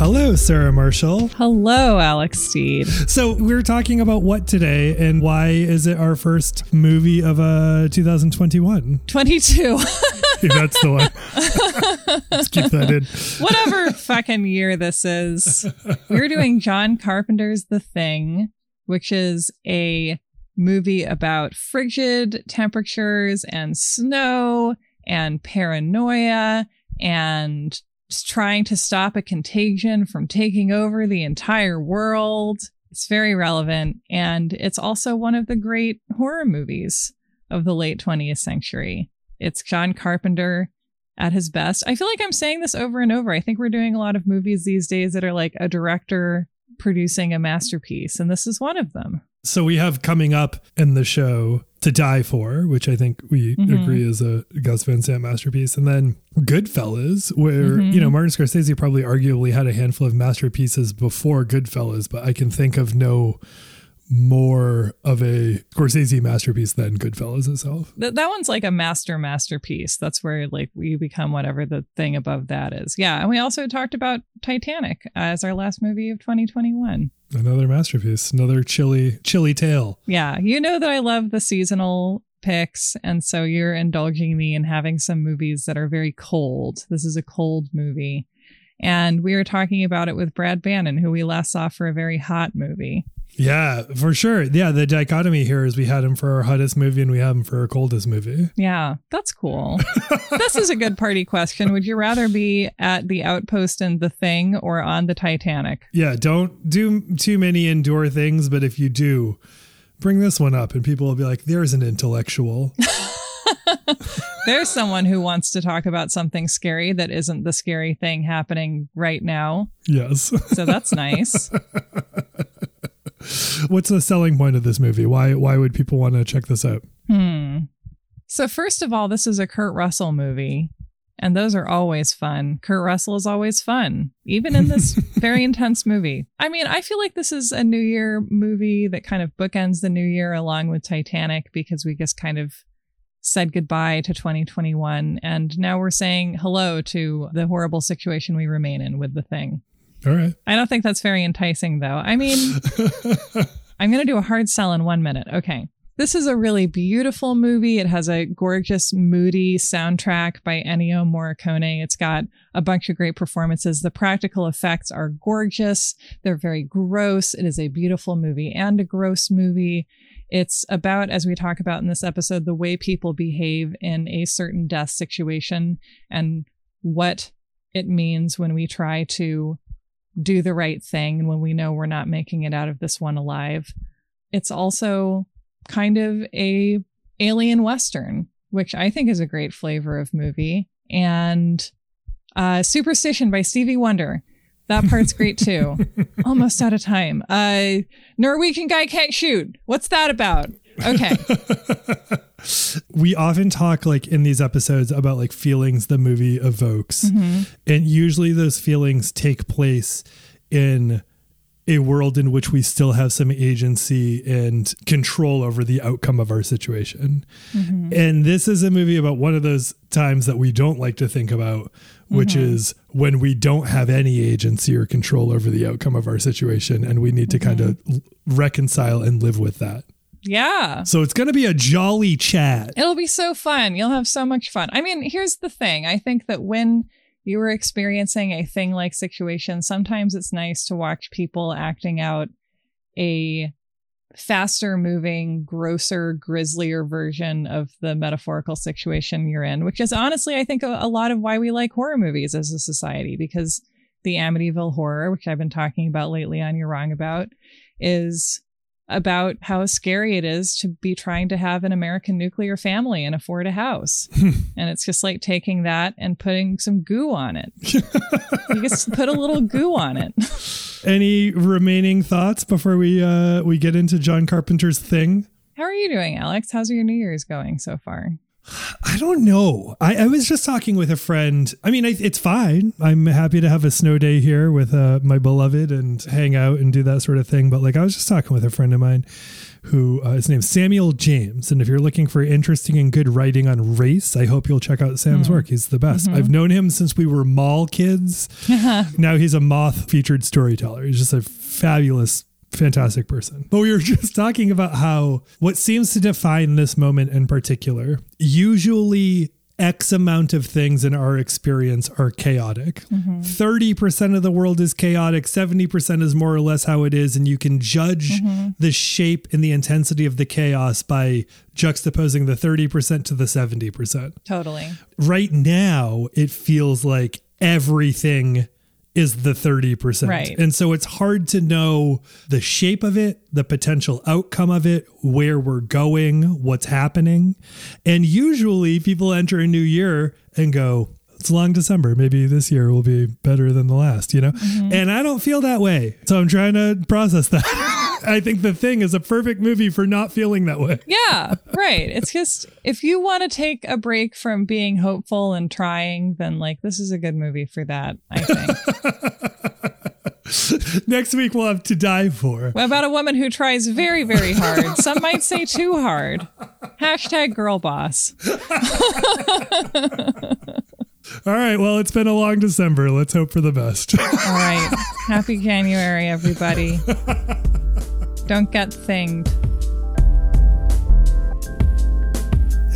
Hello, Sarah Marshall. Hello, Alex Steed. So we're talking about what today, and why is it our first movie of uh 2021? 22. That's the one. Let's keep that in. Whatever fucking year this is. We're doing John Carpenter's The Thing, which is a movie about frigid temperatures and snow and paranoia and trying to stop a contagion from taking over the entire world. It's very relevant. And it's also one of the great horror movies of the late 20th century. It's John Carpenter at his best. I feel like I'm saying this over and over. I think we're doing a lot of movies these days that are like a director producing a masterpiece, and this is one of them. So we have coming up in the show to Die For, which I think we mm-hmm. agree is a Gus Van Sant masterpiece, and then Goodfellas, where mm-hmm. you know Martin Scorsese probably arguably had a handful of masterpieces before Goodfellas, but I can think of no more of a Scorsese masterpiece than Goodfellas itself. That that one's like a master masterpiece. That's where like we become whatever the thing above that is. Yeah, and we also talked about Titanic as our last movie of 2021. Another masterpiece, another chilly chilly tale. Yeah, you know that I love the seasonal picks and so you're indulging me in having some movies that are very cold. This is a cold movie. And we were talking about it with Brad Bannon, who we last saw for a very hot movie. Yeah, for sure. Yeah, the dichotomy here is we had him for our hottest movie and we have him for our coldest movie. Yeah, that's cool. this is a good party question. Would you rather be at the outpost and the thing or on the Titanic? Yeah, don't do too many indoor things, but if you do, bring this one up and people will be like, there's an intellectual. There's someone who wants to talk about something scary that isn't the scary thing happening right now. Yes. So that's nice. What's the selling point of this movie? Why why would people want to check this out? Hmm. So first of all, this is a Kurt Russell movie, and those are always fun. Kurt Russell is always fun, even in this very intense movie. I mean, I feel like this is a New Year movie that kind of bookends the New Year along with Titanic because we just kind of said goodbye to 2021 and now we're saying hello to the horrible situation we remain in with the thing. All right. I don't think that's very enticing, though. I mean, I'm going to do a hard sell in one minute. Okay. This is a really beautiful movie. It has a gorgeous, moody soundtrack by Ennio Morricone. It's got a bunch of great performances. The practical effects are gorgeous. They're very gross. It is a beautiful movie and a gross movie. It's about, as we talk about in this episode, the way people behave in a certain death situation and what it means when we try to do the right thing when we know we're not making it out of this one alive. It's also kind of a alien western, which I think is a great flavor of movie. And uh, Superstition by Stevie Wonder. That part's great too. Almost out of time. Uh, Norwegian guy can't shoot. What's that about? Okay. we often talk like in these episodes about like feelings the movie evokes. Mm-hmm. And usually those feelings take place in a world in which we still have some agency and control over the outcome of our situation. Mm-hmm. And this is a movie about one of those times that we don't like to think about, which mm-hmm. is when we don't have any agency or control over the outcome of our situation and we need to kind of mm-hmm. reconcile and live with that. Yeah. So it's going to be a jolly chat. It'll be so fun. You'll have so much fun. I mean, here's the thing I think that when you are experiencing a thing like situation, sometimes it's nice to watch people acting out a faster moving, grosser, grislier version of the metaphorical situation you're in, which is honestly, I think, a, a lot of why we like horror movies as a society because the Amityville horror, which I've been talking about lately on You're Wrong About, is about how scary it is to be trying to have an American nuclear family and afford a house. and it's just like taking that and putting some goo on it. you just put a little goo on it. Any remaining thoughts before we uh we get into John Carpenter's thing? How are you doing, Alex? How's your New Year's going so far? I don't know. I, I, was just talking with a friend. I mean, I, it's fine. I'm happy to have a snow day here with uh, my beloved and hang out and do that sort of thing. But like, I was just talking with a friend of mine who uh, his name's Samuel James. And if you're looking for interesting and good writing on race, I hope you'll check out Sam's mm. work. He's the best. Mm-hmm. I've known him since we were mall kids. now he's a moth featured storyteller. He's just a fabulous fantastic person. But we were just talking about how what seems to define this moment in particular, usually X amount of things in our experience are chaotic. Mm-hmm. 30% of the world is chaotic, 70% is more or less how it is. And you can judge mm-hmm. the shape and the intensity of the chaos by juxtaposing the 30% to the 70%. Totally. Right now, it feels like everything is the 30%. Right. And so it's hard to know the shape of it, the potential outcome of it, where we're going, what's happening. And usually people enter a new year and go, it's a long December. Maybe this year will be better than the last, you know? Mm-hmm. And I don't feel that way. So I'm trying to process that. I think The Thing is a perfect movie for not feeling that way. Yeah, right. It's just if you want to take a break from being hopeful and trying, then like this is a good movie for that, I think. Next week we'll have to die for. What about a woman who tries very, very hard. Some might say too hard. Hashtag girl boss. All right. Well, it's been a long December. Let's hope for the best. All right. Happy January, everybody. Don't get thinged.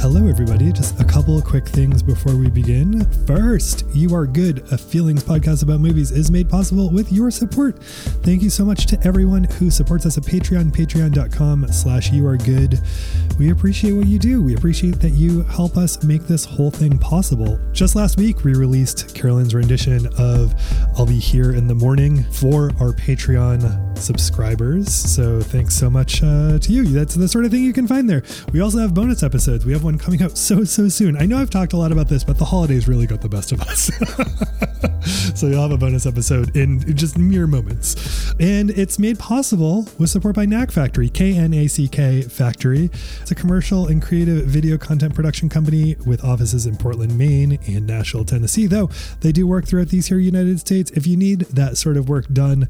Hello, everybody. Just a couple of quick things before we begin. First, You Are Good, a feelings podcast about movies, is made possible with your support. Thank you so much to everyone who supports us at Patreon, patreon.com slash you are good. We appreciate what you do. We appreciate that you help us make this whole thing possible. Just last week, we released Carolyn's rendition of I'll Be Here in the Morning for our Patreon subscribers. So thanks so much uh, to you. That's the sort of thing you can find there. We also have bonus episodes. We have one coming out so, so soon. I know I've talked a lot about this, but the holidays really got the best of us. so you'll have a bonus episode in just mere moments. And it's made possible with support by Knack Factory, K N A C K Factory. It's a commercial and creative video content production company with offices in Portland, Maine and Nashville, Tennessee, though they do work throughout these here United States. If you need that sort of work done,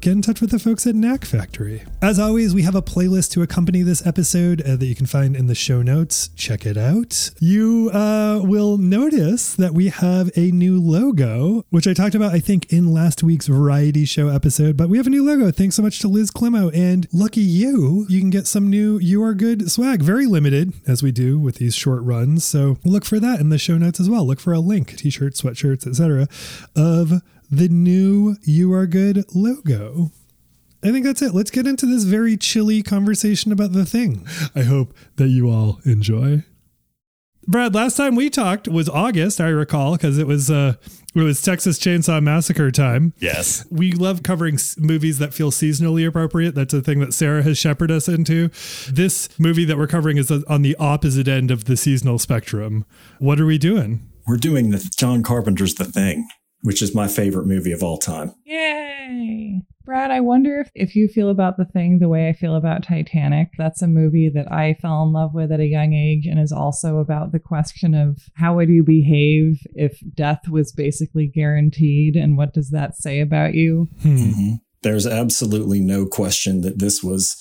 get in touch with the folks at Knack Factory. As always, we have a playlist to accompany this episode uh, that you can find in the show notes. Check it out. You uh, will notice that we have a new logo, which I talked about, I think, in last week's variety show episode. But we have a new logo. Thanks so much to Liz Clemo. And lucky you, you can get some new You Are Good swag. Very limited, as we do with these short runs. So look for that in the show notes as well. Look for a link, t shirts, sweatshirts, etc., of the new You Are Good logo. I think that's it. Let's get into this very chilly conversation about the thing. I hope that you all enjoy. Brad, last time we talked was August, I recall, because it was uh it was Texas Chainsaw Massacre time. Yes. We love covering movies that feel seasonally appropriate. That's a thing that Sarah has shepherded us into. This movie that we're covering is on the opposite end of the seasonal spectrum. What are we doing? We're doing the John Carpenter's The Thing which is my favorite movie of all time. Yay! Brad, I wonder if, if you feel about the thing the way I feel about Titanic. That's a movie that I fell in love with at a young age and is also about the question of how would you behave if death was basically guaranteed and what does that say about you? Hmm. Mm-hmm. There's absolutely no question that this was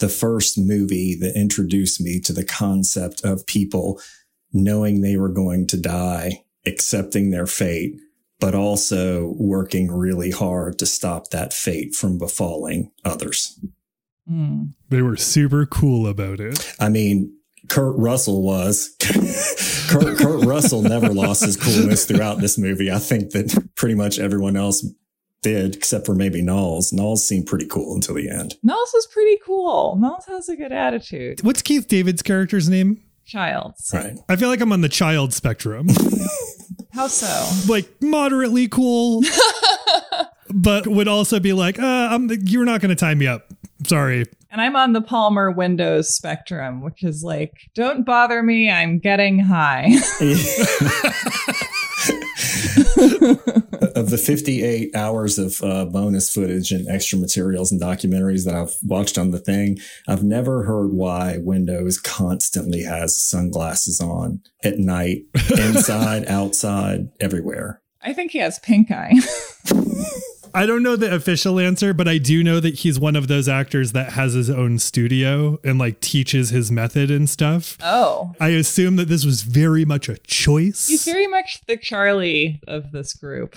the first movie that introduced me to the concept of people knowing they were going to die, accepting their fate but also working really hard to stop that fate from befalling others. Mm. They were super cool about it. I mean, Kurt Russell was. Kurt, Kurt Russell never lost his coolness throughout this movie. I think that pretty much everyone else did, except for maybe Nauls. Nauls seemed pretty cool until the end. Nauls was pretty cool. Nauls has a good attitude. What's Keith David's character's name? Childs. Right. I feel like I'm on the child spectrum. How so? Like moderately cool, but would also be like, uh, I'm, you're not going to tie me up. Sorry. And I'm on the Palmer Windows spectrum, which is like, don't bother me. I'm getting high. of the 58 hours of uh, bonus footage and extra materials and documentaries that I've watched on the thing, I've never heard why Windows constantly has sunglasses on at night, inside, outside, everywhere. I think he has pink eye. I don't know the official answer, but I do know that he's one of those actors that has his own studio and like teaches his method and stuff. Oh. I assume that this was very much a choice. He's very much the Charlie of this group.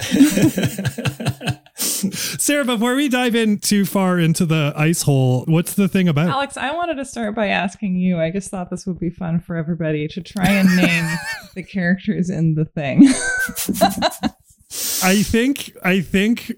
Sarah, before we dive in too far into the ice hole, what's the thing about? Alex, I wanted to start by asking you. I just thought this would be fun for everybody to try and name the characters in the thing. I think I think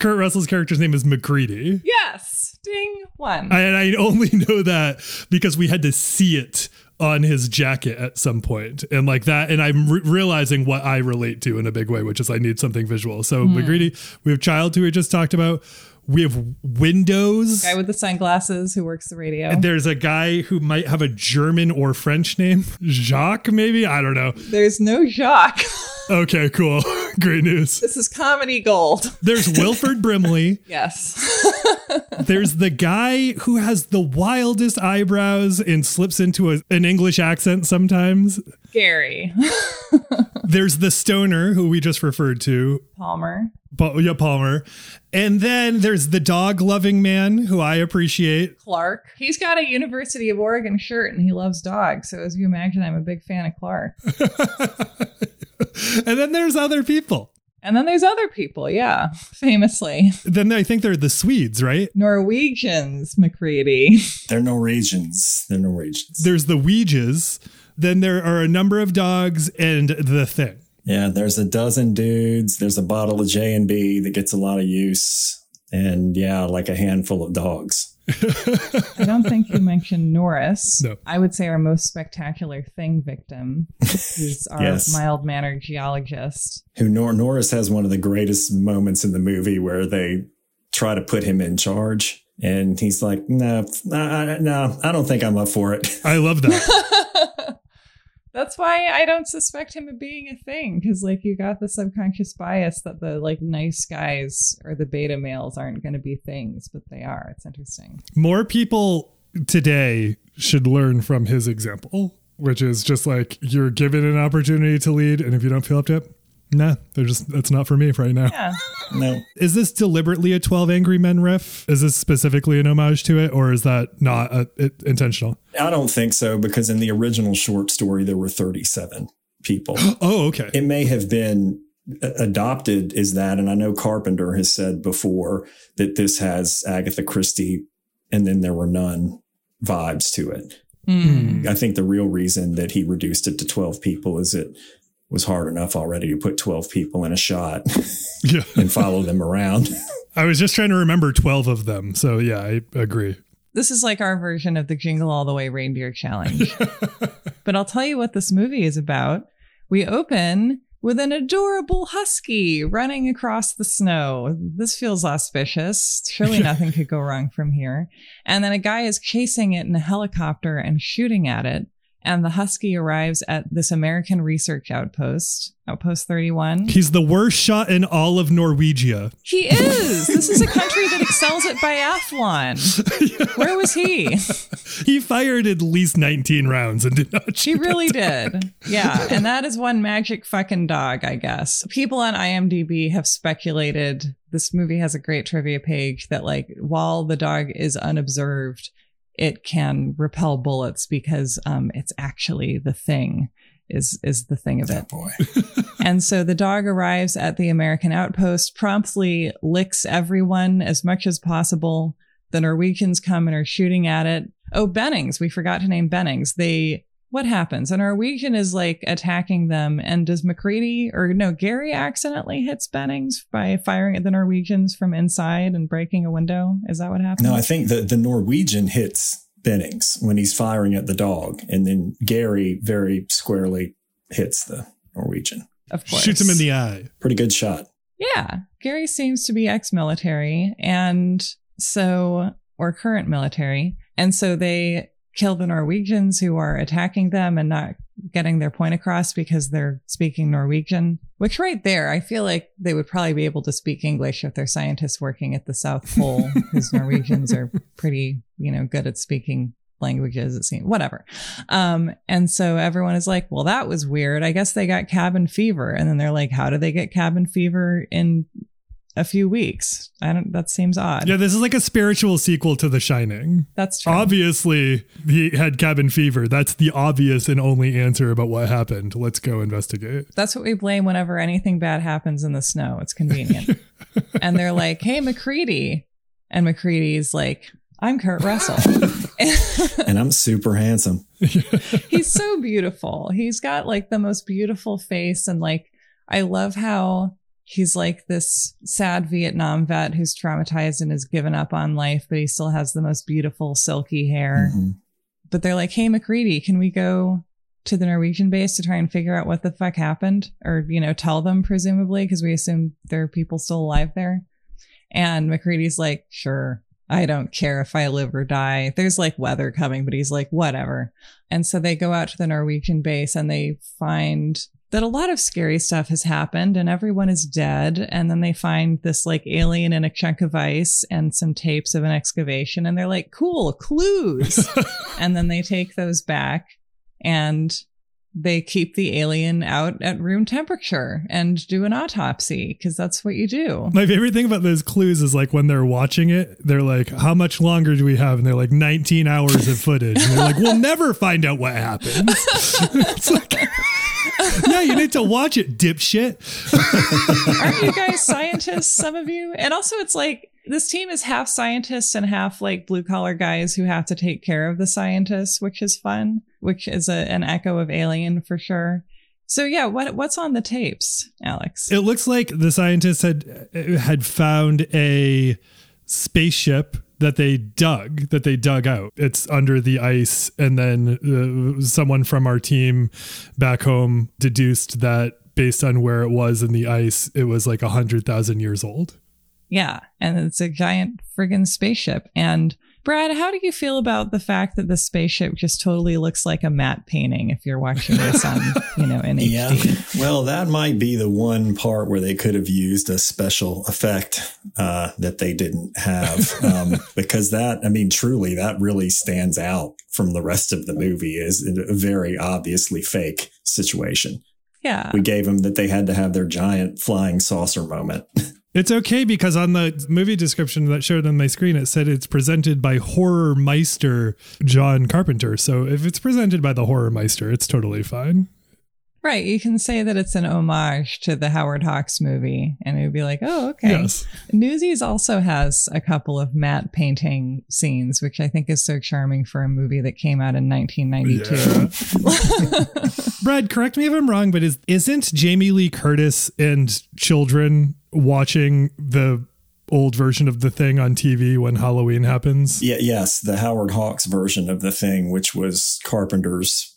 Kurt Russell's character's name is MacReady. yes. Ding. One. And I only know that because we had to see it on his jacket at some point and like that and i'm re- realizing what i relate to in a big way which is i need something visual so Hmm. MacReady, we have child who we just talked about we have windows Guy with the sunglasses who works the radio. there's a guy who might have a german or french name jacques maybe i don't know There's no Jacques. okay cool great news this is comedy gold. there's wilford brimley Yes. There's the guy who has the wildest eyebrows and slips into a, an English accent sometimes. Garry There's the stoner who we just referred to, Palmer. Pa- yeah, Palmer. And then there's the dog loving man who I appreciate. Clark. He's got a University of Oregon shirt and he loves dogs. So as you imagine, I'm a big fan of Clark. and then there's other people. And then there's other people, yeah, famously. Then I think they're the Swedes, right? Norwegians, MacReady. They're Norwegians. They're Norwegians. There's the Ouijas. Then there are a number of dogs and the thing. Yeah, there's a dozen dudes. There's a bottle of J and B that gets a lot of use, and yeah, like a handful of dogs. I don't think you mentioned Norris. No. I would say our most spectacular thing victim is our Yes. mild mannered geologist. Who Nor- Norris has one of the greatest moments in the movie where they try to put him in charge, and he's like, "No, no, I- no, I don't think I'm up for it." I love that. That's why I don't suspect him of being a thing because, like, you got the subconscious bias that the like nice guys or the beta males aren't going to be things, but they are. It's interesting. More people today should learn from his example, which is just like you're given an opportunity to lead, and if you don't feel up to it, nah, they're just that's not for me right now. Yeah, no, Is this deliberately a 12 Angry Men riff? Is this specifically an homage to it, or is that not uh it, intentional? I don't think so because in the original short story there were 37 people. Oh, okay. it may have been adopted is that. And I know Carpenter has said before that this has Agatha Christie and then there were none vibes to it. Hmm. I think the real reason that he reduced it to 12 people is it was hard enough already to put 12 people in a shot yeah. and follow them around. I was just trying to remember 12 of them. So, yeah, I agree. This is like our version of the Jingle All the Way Reindeer Challenge. but I'll tell you what this movie is about. We open with an adorable husky running across the snow. This feels auspicious. Surely nothing could go wrong from here. And then a guy is chasing it in a helicopter and shooting at it. And the husky arrives at this American research outpost, Outpost 31. He's the worst shot in all of Norwegia. He is. This is a country that excels at biathlon. Where was he? He fired at least 19 rounds and did not She shoot. really did. Yeah. And that is one magic fucking dog, I guess. People on IMDb have speculated this movie has a great trivia page that, like, while the dog is unobserved, it can repel bullets because um, it's actually the thing. Is is the thing of it. Boy. And so the dog arrives at the American outpost, promptly licks everyone as much as possible. The Norwegians come and are shooting at it. Oh, Bennings. We forgot to name Bennings. They, what happens? A Norwegian is like attacking them. And does MacReady or no, Garry accidentally hits Bennings by firing at the Norwegians from inside and breaking a window? Is that what happened? No, I think the, the Norwegian hits Bennings when he's firing at the dog. And then Garry very squarely hits the Norwegian. of course. Shoots him in the eye. Pretty good shot. Yeah. Garry seems to be ex military and so, or current military. And so they kill the Norwegians who are attacking them and not getting their point across because they're speaking Norwegian, which right there, I feel like they would probably be able to speak English if they're scientists working at the South Pole, because Norwegians are pretty, you know, good at speaking languages, it seems, whatever. Um, and so everyone is like, well, that was weird. I guess they got cabin fever. And then they're like, how do they get cabin fever in a few weeks. I don't. That seems odd. Yeah, this is like a spiritual sequel to The Shining. That's true. Obviously, he had cabin fever. That's the obvious and only answer about what happened. Let's go investigate. That's what we blame whenever anything bad happens in the snow. It's convenient. and they're like, "Hey, MacReady," and MacReady's like, "I'm Kurt Russell." and I'm super handsome. He's so beautiful. He's got like the most beautiful face and like I love how he's like this sad Vietnam vet who's traumatized and has given up on life, but he still has the most beautiful silky hair. Mm-hmm. But they're like, hey, MacReady, can we go to the Norwegian base to try and figure out what the fuck happened? Or, you know, tell them, presumably, because we assume there are people still alive there. And MacReady's like, sure. I don't care if I live or die. There's like weather coming, but he's like, whatever. And so they go out to the Norwegian base and they find that a lot of scary stuff has happened and everyone is dead. And then they find this like alien in a chunk of ice and some tapes of an excavation. And they're like, cool, clues. and then they take those back and they keep the alien out at room temperature and do an autopsy because that's what you do. My favorite thing about those clues is like when they're watching it, they're like, How much longer do we have? And they're like, 19 hours of footage. And they're like, We'll never find out what happens. it's like, yeah, you need to watch it, dipshit. Aren't you guys scientists, some of you? And also, it's like this team is half scientists and half like blue collar guys who have to take care of the scientists, which is fun, which is a, an echo of Alien for sure. So yeah, what what's on the tapes, Alex? It looks like the scientists had had found a spaceship that they dug that they dug out. It's under the ice and then uh, someone from our team back home deduced that based on where it was in the ice it was like a hundred thousand years old. Yeah and it's a giant friggin spaceship. And Brad, how do you feel about the fact that the spaceship just totally looks like a matte painting if you're watching this on, you know, in yeah. HD? Well, that might be the one part where they could have used a special effect uh, that they didn't have. Um, because that, I mean, truly, that really stands out from the rest of the movie is a very obviously fake situation. Yeah. We gave them that they had to have their giant flying saucer moment. It's okay because on the movie description that showed on my screen, it said it's presented by horror meister John Carpenter. So if it's presented by the horror meister, it's totally fine. Right. You can say that it's an homage to the Howard Hawks movie, and it would be like, oh, okay. Yes. Newsies also has a couple of matte painting scenes, which I think is so charming for a movie that came out in 1992. Yeah. Brad, correct me if I'm wrong, but is isn't Jamie Lee Curtis and children watching the old version of the thing on TV when Halloween happens? Yeah, yes, the Howard Hawks version of the thing, which was Carpenter's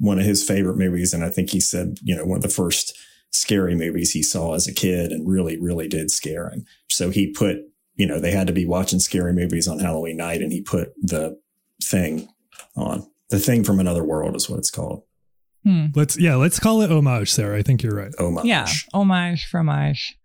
one of his favorite movies. And I think he said, you know, one of the first scary movies he saw as a kid and really, really did scare him. So he put, you know, they had to be watching scary movies on Halloween night and he put the thing on. The thing from another world is what it's called. Hmm. Let's, yeah, let's call it homage, Sarah. I think you're right. Homage. Yeah. Homage, fromage.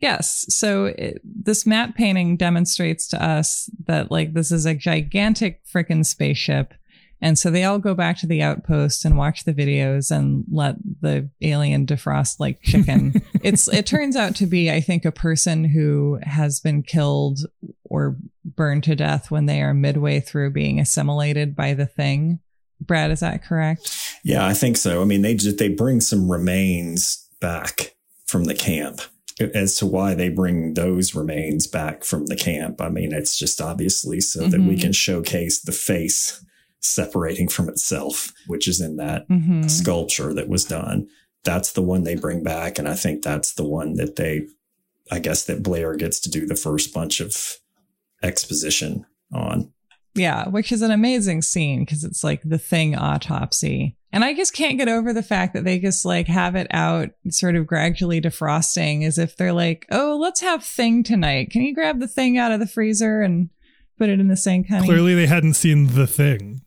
Yes. So it, this matte painting demonstrates to us that like this is a gigantic freaking spaceship and so they all go back to the outpost and watch the videos and let the alien defrost like chicken. it's it turns out to be, I think, a person who has been killed or burned to death when they are midway through being assimilated by the thing. Brad, is that correct? Yeah, I think so. I mean, they just they bring some remains back from the camp as to why they bring those remains back from the camp. I mean, it's just obviously so mm-hmm. that we mm-hmm. can showcase the face separating from itself, which is in that mm-hmm. sculpture that was done. That's the one they bring back. And I think that's the one that they, I guess, that Blair gets to do the first bunch of exposition on. Yeah, which is an amazing scene because it's like the thing autopsy. And I just can't get over the fact that they just like have it out sort of gradually defrosting as if they're like, oh, let's have thing tonight. Can you grab the thing out of the freezer and put it in the sink, honey. Clearly, they hadn't seen the thing.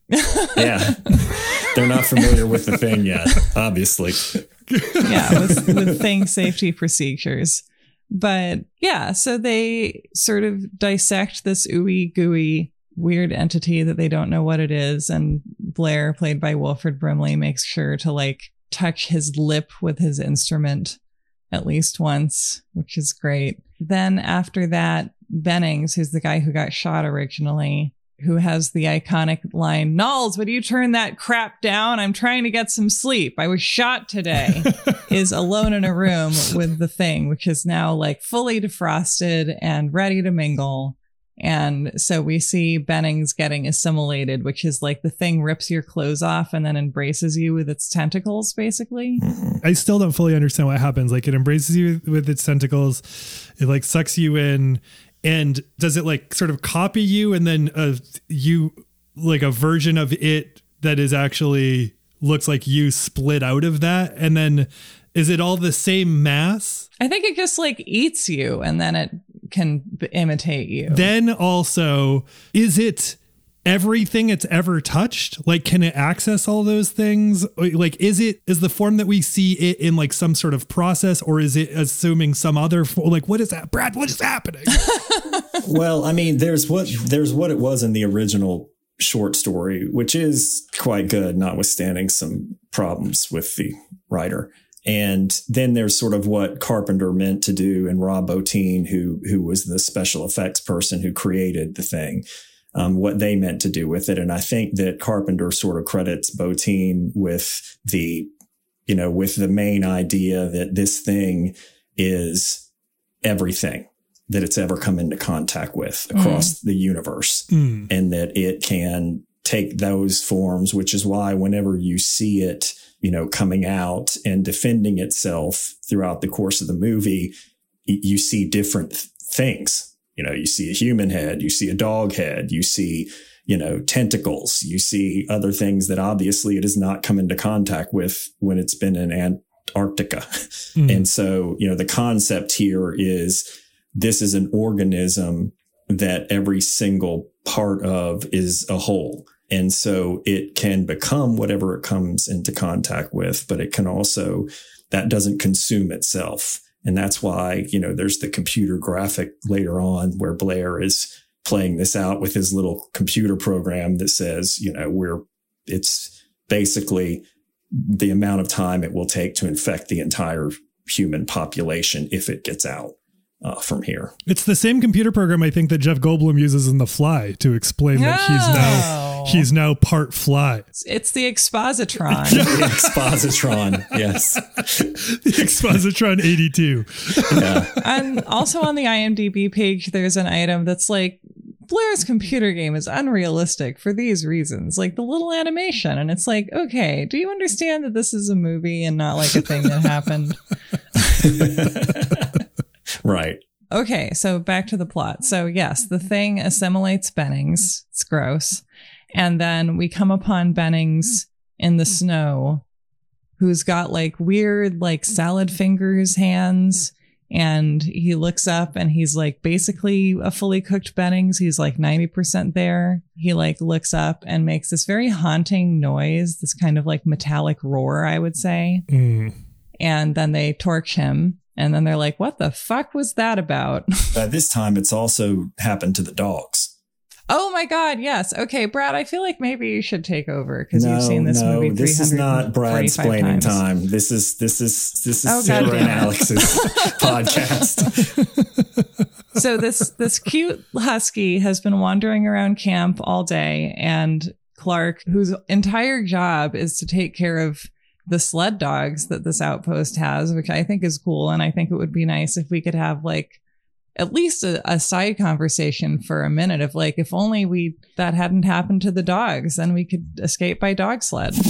yeah. they're not familiar with the thing yet, obviously. yeah, with, with thing safety procedures. But yeah, so they sort of dissect this ooey gooey weird entity that they don't know what it is. And Blair, played by Wilford Brimley, makes sure to like touch his lip with his instrument at least once, which is great. Then after that, Bennings, who's the guy who got shot originally, who has the iconic line, Nauls, would you turn that crap down? I'm trying to get some sleep. I was shot today, is alone in a room with the thing, which is now like fully defrosted and ready to mingle. And so we see Bennings getting assimilated, which is like the thing rips your clothes off and then embraces you with its tentacles, basically. I still don't fully understand what happens. Like it embraces you with its tentacles, it like sucks you in, and does it like sort of copy you and then uh, you like a version of it that is actually looks like you split out of that and then is it all the same mass I think it just like eats you and then it can b- imitate you. then also is it everything it's ever touched like can it access all those things like is it is the form that we see it in like some sort of process or is it assuming some other fo- like what is that brad what is happening well, I mean, there's what there's what it was in the original short story, which is quite good, notwithstanding some problems with the writer. And then there's sort of what Carpenter meant to do, and Rob Bottin, who who was the special effects person who created the thing, um, what they meant to do with it. And I think that Carpenter sort of credits Bottin with the, you know, with the main idea that this thing is everything that it's ever come into contact with across the universe Mm. and that it can take those forms, which is why whenever you see it, you know, coming out and defending itself throughout the course of the movie, you see different things. You know, you see a human head, you see a dog head, you see, you know, tentacles, you see other things that obviously it has not come into contact with when it's been in Antarctica. Mm. And so, you know, the concept here is this is an organism that every single part of is a whole. And so it can become whatever it comes into contact with, but it can also, that doesn't consume itself. And that's why, you know, there's the computer graphic later on where Blair is playing this out with his little computer program that says, you know, we're, it's basically the amount of time it will take to infect the entire human population if it gets out uh, from here. It's the same computer program I think that Jeff Goldblum uses in The Fly to explain that he's now Oh. he's now part fly. It's the expositron. The expositron, yes. The Expositron 82. Yeah. and also on the IMDb page, there's an item that's like Blair's computer game is unrealistic for these reasons, like the little animation. And it's like, okay, do you understand that this is a movie and not like a thing that happened? right. Okay, so back to the plot. So, yes, the thing assimilates Bennings. It's gross. And then we come upon Bennings in the snow, who's got like weird, like salad fingers hands. And he looks up and he's like basically a fully cooked Bennings. He's like 90% there. He like looks up and makes this very haunting noise, this kind of like metallic roar, I would say Mm. and then they torch him and then they're like what the fuck was that about By this time, it's also happened to the dogs. oh my god yes okay brad i feel like maybe you should take over because you've seen this movie this is not Brad explaining time. This is this is this is Oh, Sarah and. Alex's podcast. so this this cute husky has been wandering around camp all day and clark whose entire job is to take care of the sled dogs that this outpost has which i think is cool. And i think it would be nice if we could have like at least a, a side conversation for a minute of like if only we that hadn't happened to the dogs then we could escape by dog sled.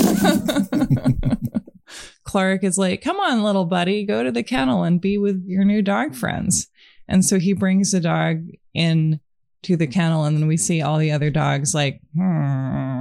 Clark is like come on little buddy go to the kennel and be with your new dog friends. And so he brings the dog in to the kennel, and then we see all the other dogs like, "Hmm."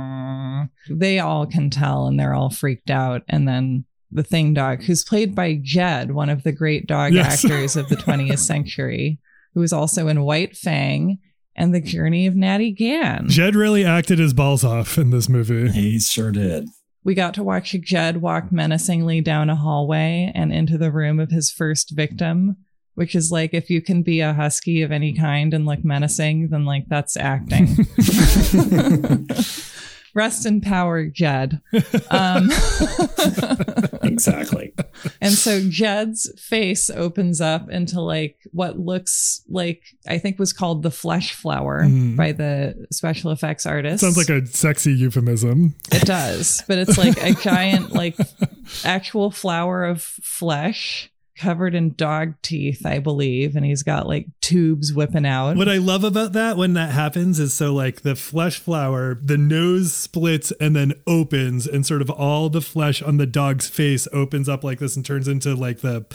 They all can tell and they're all freaked out. And then the thing dog, who's played by Jed, one of the great dog Yes. actors of the 20th century, who was also in White Fang and The Journey of Natty Gann. Jed really acted his balls off in this movie. He sure did. we got to watch Jed walk menacingly down a hallway and into the room of his first victim, which is like if you can be a husky of any kind and look menacing, then like that's acting. Rest in power, Jed. Um, exactly. and so Jed's face opens up into like what looks like I think was called the flesh flower Mm. by the special effects artist. Sounds like a sexy euphemism. It does, but it's like a giant, like actual flower of flesh covered in dog teeth, I believe, and he's got like tubes whipping out. What I love about that when that happens is so like the flesh flower, the nose splits and then opens, and sort of all the flesh on the dog's face opens up like this and turns into like the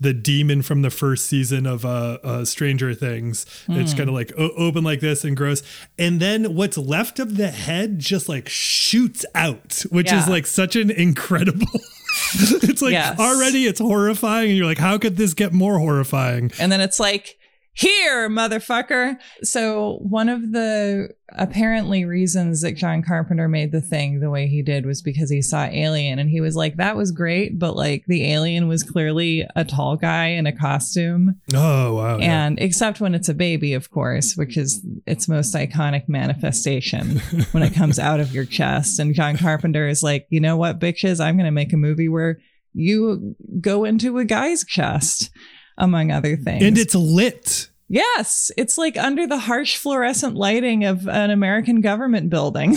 the demon from the first season of uh, uh Stranger Things. It's kind of like o- open like this and gross, and then what's left of the head just like shoots out, which is like such an incredible. it's like Yes. already it's horrifying, and you're like, how could this get more horrifying? And then it's like, here, motherfucker. So, one of the apparently reasons that John Carpenter made the thing the way he did was because he saw Alien and he was like, that was great, but like the alien was clearly a tall guy in a costume. Oh wow! yeah. And except when it's a baby, of course, which is its most iconic manifestation when it comes out of your chest. And John Carpenter is like, you know what, bitches, I'm going to make a movie where you go into a guy's chest, among other things. and it's lit. yes, it's like under the harsh fluorescent lighting of an American government building.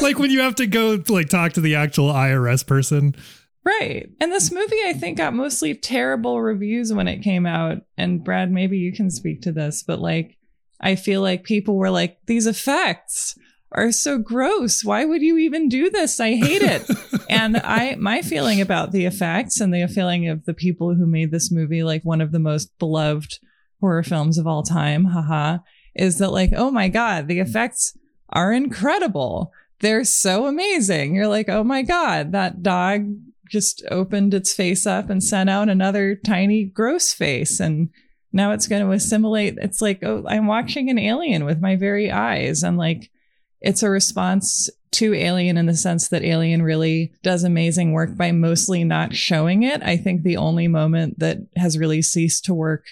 like when you have to go like talk to the actual IRS person. Right. And this movie, I think, got mostly terrible reviews when it came out. And Brad, maybe you can speak to this, but like, I feel like people were like, these effects are so gross. Why would you even do this? I hate it. and I, my feeling about the effects and the feeling of the people who made this movie, like one of the most beloved horror films of all time, haha, is that like, oh my God, the effects are incredible. They're so amazing. You're like, oh my God, that dog just opened its face up and sent out another tiny gross face and now it's going to assimilate it's like oh i'm watching an alien with my very eyes and like it's a response to alien in the sense that alien really does amazing work by mostly not showing it. I think the only moment that has really ceased to work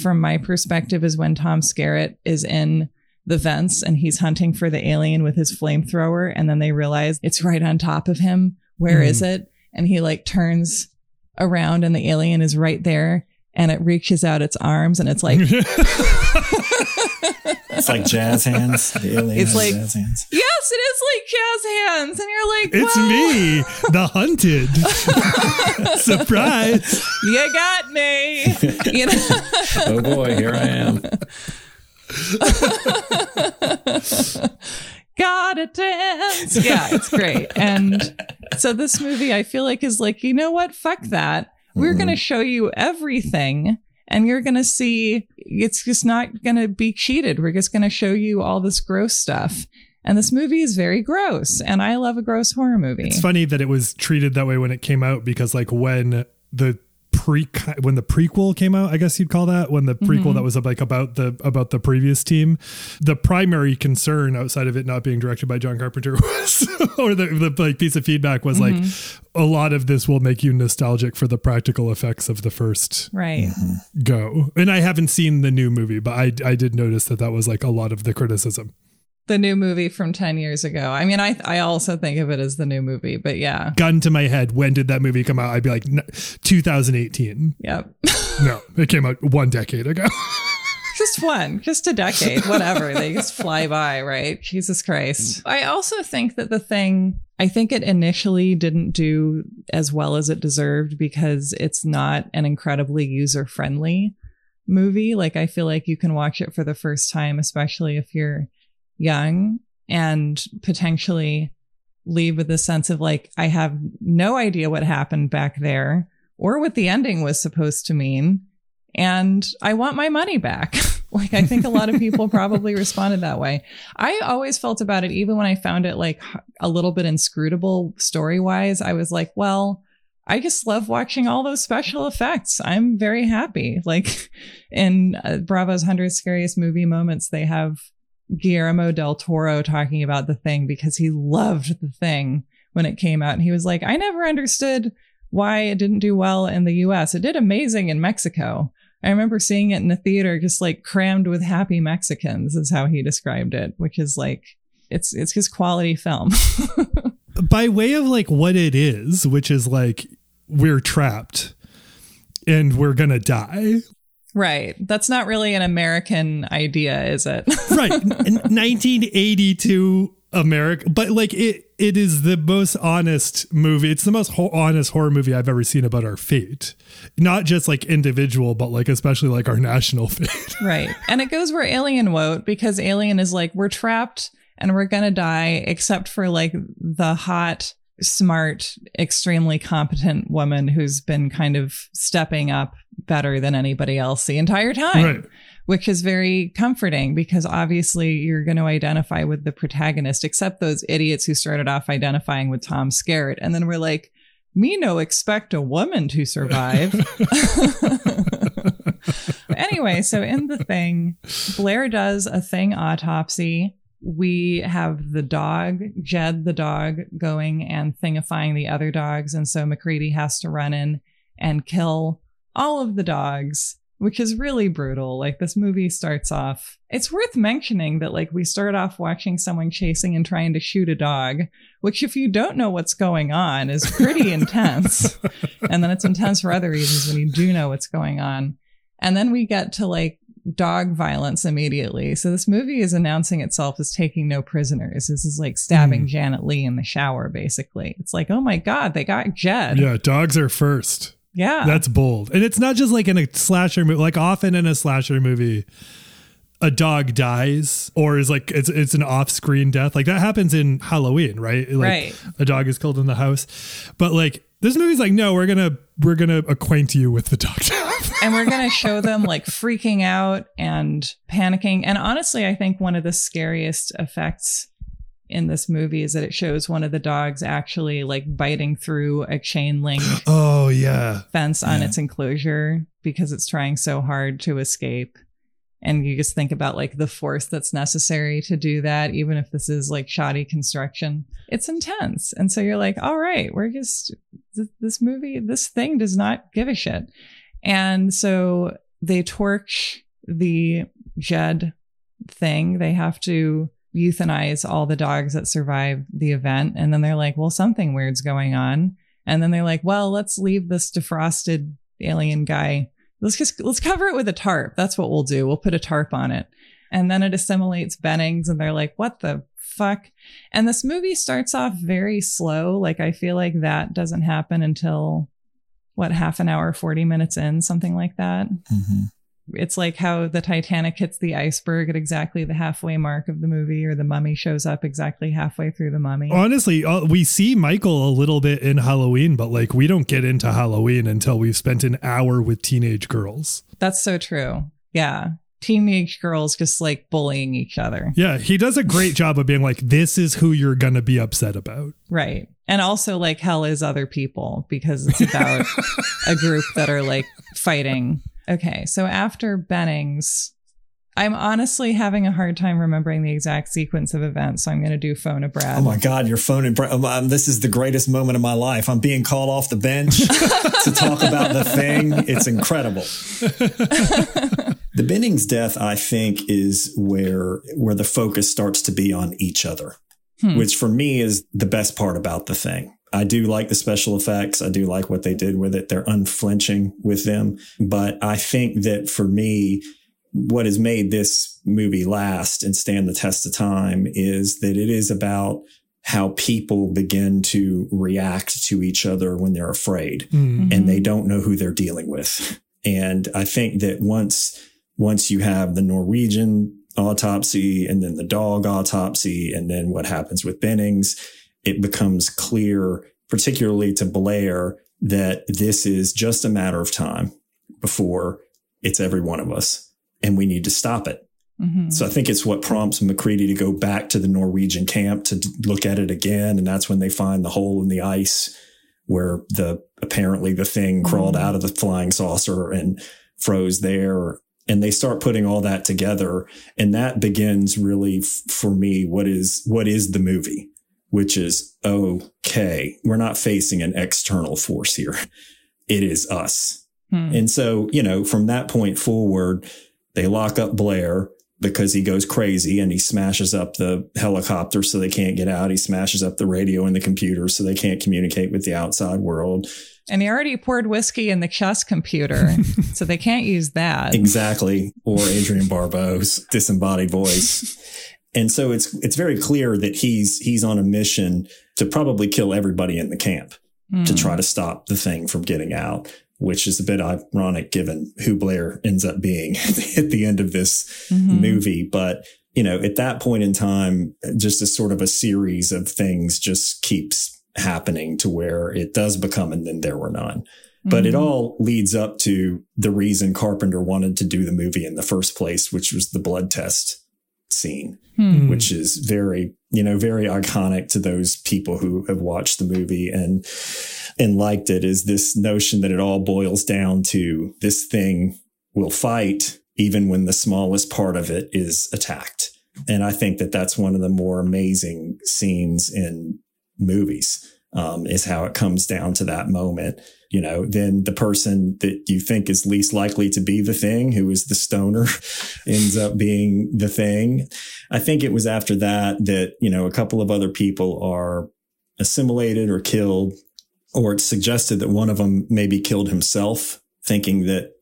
from my perspective is when tom skerritt is in the vents and he's hunting for the alien with his flamethrower and then they realize it's right on top of him. Where is hmm. it? And he like turns around and the alien is right there and it reaches out its arms and it's like It's like jazz hands. The alien It's like- jazz hands. yes it is like jazz hands and you're like It's "Whoa, me, the hunted. Surprise. you got me you know Oh boy, here I am. gotta dance yeah it's great and so this movie i feel like is like you know what fuck that we're gonna mm-hmm. show you everything and you're gonna see it's just not gonna be cheated. We're just gonna show you all this gross stuff. And this movie is very gross and i love a gross horror movie. It's funny that it was treated that way when it came out because like when the pre when the prequel came out, I guess you'd call that when the prequel Mm-hmm. that was like about the about the previous team, the primary concern outside of it not being directed by John Carpenter was or the, the like piece of feedback was like Mm-hmm. a lot of this will make you nostalgic for the practical effects of the first right go. And I haven't seen the new movie, but I I did notice that that was like a lot of the criticism. The new movie from 10 years ago i mean i i also think of it as the new movie but yeah Gun to my head, when did that movie come out? I'd be like 2018. yep No, it came out one decade ago. just one, just a decade, whatever. they just fly by, right? Jesus Christ. I also think that the thing, I think it initially didn't do as well as it deserved because it's not an incredibly user friendly movie. Like, I feel like you can watch it for the first time, especially if you're young and potentially leave with a sense of like, I have no idea what happened back there or what the ending was supposed to mean and I want my money back. like I think a lot of people probably responded that way. I always felt about it even when I found it like a little bit inscrutable story-wise. I was like, well, I just love watching all those special effects. I'm very happy. Like in uh, Bravo's 100 scariest movie moments, they have Guillermo del Toro talking about the thing because he loved the thing when it came out. And he was like, I never understood why it didn't do well in the US. It did amazing in Mexico. I remember seeing it in the theater just like crammed with happy Mexicans is how he described it, which is like it's it's his quality film. By way of like what it is, which is like we're trapped and we're to die. Right. That's not really an American idea, is it? right. 1982 America, but like it, it is the most honest movie. It's the most ho- honest horror movie I've ever seen about our fate, not just like individual, but like especially like our national fate. right, and it goes where Alien won't because Alien is like we're trapped and we're gonna die, except for like the hot, smart, extremely competent woman who's been kind of stepping up better than anybody else the entire time. Right which is very comforting because obviously you're going to identify with the protagonist, except those idiots who started off identifying with Tom Skerritt. And then we're like, me no expect a woman to survive. anyway, so in the thing, Blair does a thing autopsy. We have the dog, Jed the dog, going and thingifying the other dogs. And so MacReady has to run in and kill all of the dogs which is really brutal. Like this movie starts off. It's worth mentioning that like we start off watching someone chasing and trying to shoot a dog, which if you don't know what's going on is pretty intense. And then it's intense for other reasons when you do know what's going on. And then we get to like dog violence immediately. So this movie is announcing itself as taking no prisoners. This is like stabbing mm. Janet Leigh in the shower, basically. It's like, oh my God, they got Jed. Yeah, dogs are first. Yeah. That's bold. And it's not just like in a slasher movie, like often in a slasher movie, a dog dies or is like it's it's an off-screen death. Like that happens in Halloween, right? Like right. a dog is killed in the house. But like this movie's like, no, we're gonna we're gonna acquaint you with the dog death. and we're gonna show them like freaking out and panicking. And honestly, I think one of the scariest effects in this movie is that it shows one of the dogs actually like biting through a chain link oh yeah. fence on yeah. its enclosure because it's trying so hard to escape. And you just think about like the force that's necessary to do that even if this is like shoddy construction. It's intense. And so you're like all right we're just this movie this thing does not give a shit. And so they torch the jed thing. They have to euthanize all the dogs that survive the event. And then they're like, well, something weird's going on. And then they're like, well, let's leave this defrosted alien guy. Let's just let's cover it with a tarp. That's what we'll do. We'll put a tarp on it. And then it assimilates Bennings and they're like, what the fuck? And this movie starts off very slow. Like I feel like that doesn't happen until what half an hour, 40 minutes in, something like that. Mm-hmm it's like how the Titanic hits the iceberg at exactly the halfway mark of the movie, or the mummy shows up exactly halfway through the mummy. Honestly, uh, we see Michael a little bit in Halloween, but like we don't get into Halloween until we've spent an hour with teenage girls. That's so true. Yeah. Teenage girls just like bullying each other. Yeah. He does a great job of being like, this is who you're going to be upset about. Right. And also, like, hell is other people because it's about a group that are like fighting Okay, so after Bennings, I'm honestly having a hard time remembering the exact sequence of events, so I'm going to do phone a Brad. Oh my God, your phone and Brad. Um, um, this is the greatest moment of my life. I'm being called off the bench to talk about the thing. It's incredible. the Bennings death, I think, is where where the focus starts to be on each other, hmm. which for me is the best part about the thing. I do like the special effects. I do like what they did with it. They're unflinching with them. But I think that for me, what has made this movie last and stand the test of time is that it is about how people begin to react to each other when they're afraid mm-hmm. and they don't know who they're dealing with. And I think that once, once you have the Norwegian autopsy and then the dog autopsy and then what happens with Bennings, it becomes clear, particularly to Blair, that this is just a matter of time before it's every one of us and we need to stop it. Mm-hmm. So I think it's what prompts MacReady to go back to the Norwegian camp to look at it again. And that's when they find the hole in the ice where the apparently the thing crawled mm-hmm. out of the flying saucer and froze there. and they start putting all that together and that begins really f- for me what is what is the movie which is okay we're not facing an external force here it is us hmm. and so you know from that point forward they lock up blair because he goes crazy and he smashes up the helicopter so they can't get out he smashes up the radio and the computer so they can't communicate with the outside world and he already poured whiskey in the chess computer, so they can't use that. Exactly. Or Adrienne Barbeau's disembodied voice. And so it's it's very clear that he's he's on a mission to probably kill everybody in the camp mm. to try to stop the thing from getting out, which is a bit ironic given who Blair ends up being at the end of this mm-hmm. movie. But you know, at that point in time, just a sort of a series of things just keeps happening to where it does become and then there were none. But mm-hmm. it all leads up to the reason Carpenter wanted to do the movie in the first place, which was the blood test scene, hmm. which is very, you know, very iconic to those people who have watched the movie and and liked it is this notion that it all boils down to this thing will fight even when the smallest part of it is attacked. And I think that that's one of the more amazing scenes in movies. Um, is how it comes down to that moment. You know, then the person that you think is least likely to be the thing, who is the stoner, ends up being the thing. I think it was after that that, you know, a couple of other people are assimilated or killed, or it's suggested that one of them maybe killed himself, thinking that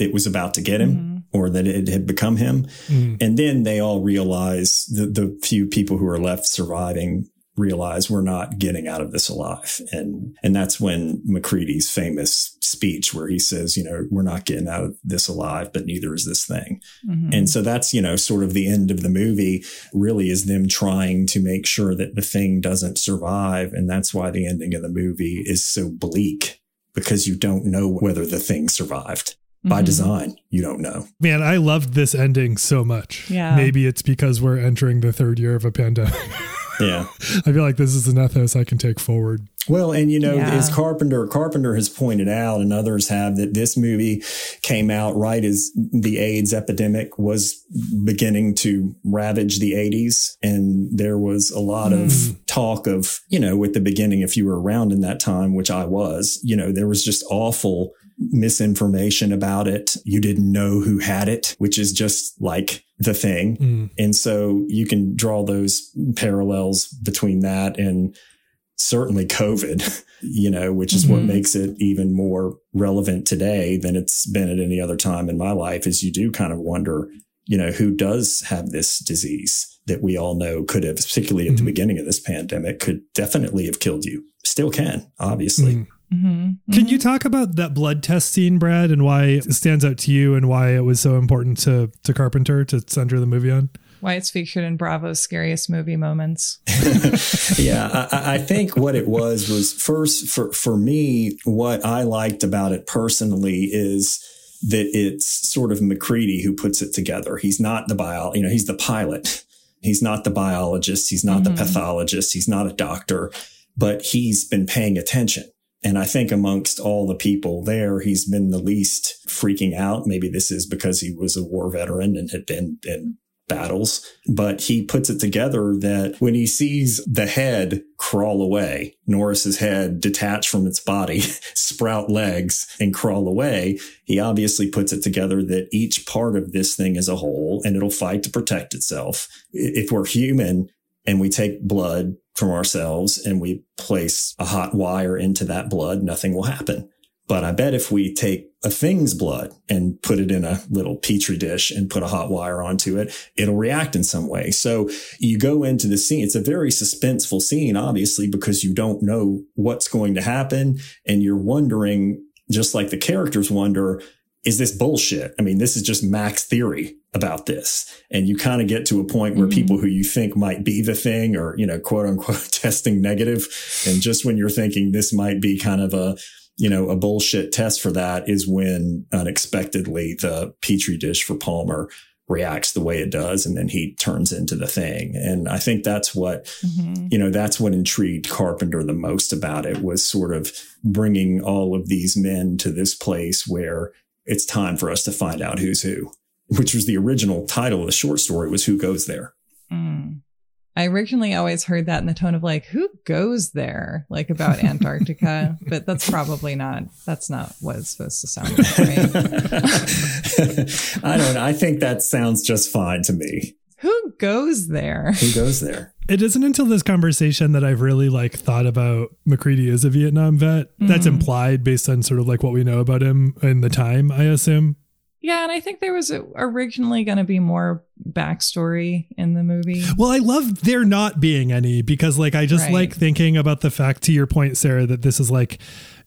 it was about to get him. Mm-hmm or that it had become him. Mm. And then they all realize the, the few people who are left surviving realize we're not getting out of this alive. And, and that's when MacReady's famous speech where he says, you know, we're not getting out of this alive, but neither is this thing. Mm-hmm. And so that's, you know, sort of the end of the movie really is them trying to make sure that the thing doesn't survive. And that's why the ending of the movie is so bleak because you don't know whether the thing survived by mm-hmm. design. You don't know. Man, I loved this ending so much. Yeah. Maybe it's because we're entering the third year of a pandemic. Yeah. I feel like this is an ethos I can take forward. Well, and you know, yeah. as Carpenter, Carpenter has pointed out, and others have, that this movie came out right as the AIDS epidemic was beginning to ravage the 80s. And there was a lot mm. of hmm. talk of, you know, with the beginning, if you were around in that time, which I was, you know, there was just awful misinformation about it. You didn't know who had it, which is just like the thing. Mm. And so you can draw those parallels between that and certainly COVID, you know, which is mm-hmm. what makes it even more relevant today than it's been at any other time in my life is you do kind of wonder, you know, who does have this disease that we all know could have, particularly at mm-hmm. the beginning of this pandemic, could definitely have killed you. Still can, obviously. Mm. Mm-hmm. Can you talk about that blood test scene, Brad, and why it stands out to you and why it was so important to, to Carpenter to center the movie on? Why it's featured in Bravo's scariest movie moments. yeah, I, I, think what it was was first for, for me, what I liked about it personally is that it's sort of MacReady who puts it together. He's not the bio, you know, he's the pilot. He's not the biologist. He's not mm-hmm. the pathologist. He's not a doctor, but he's been paying attention and I think amongst all the people there, he's been the least freaking out. Maybe this is because he was a war veteran and had been in battles, but he puts it together that when he sees the head crawl away, Norris's head detach from its body, sprout legs and crawl away, he obviously puts it together that each part of this thing is a whole and it'll fight to protect itself. If we're human, and we take blood from ourselves and we place a hot wire into that blood, nothing will happen. But I bet if we take a thing's blood and put it in a little petri dish and put a hot wire onto it, it'll react in some way. So you go into the scene. It's a very suspenseful scene, obviously, because you don't know what's going to happen. And you're wondering, just like the characters wonder, is this bullshit? I mean, this is just Mac's theory about this. And you kind of get to a point where mm-hmm. people who you think might be the thing or, you know, quote unquote testing negative. And just when you're thinking this might be kind of a, you know, a bullshit test for that is when unexpectedly the petri dish for Palmer reacts the way it does and then he turns into the thing and i think that's what mm-hmm. you know that's what intrigued carpenter the most about it was sort of bringing all of these men to this place where it's time for us to find out who's who which was the original title of the short story, was Who Goes There? Mm. I originally always heard that in the tone of like, who goes there? Like about Antarctica, but that's probably not, that's not what it's supposed to sound like, right? I don't know. I think that sounds just fine to me. Who goes there? Who goes there? It isn't until this conversation that I've really like thought about MacReady as a Vietnam vet. That's Mhm. implied based on sort of like what we know about him in the time, I assume. Yeah, and I think there was originally going to be more backstory in the movie. Well, I love there not being any because like I just Right. like thinking about the fact to your point, Sarah, that this is like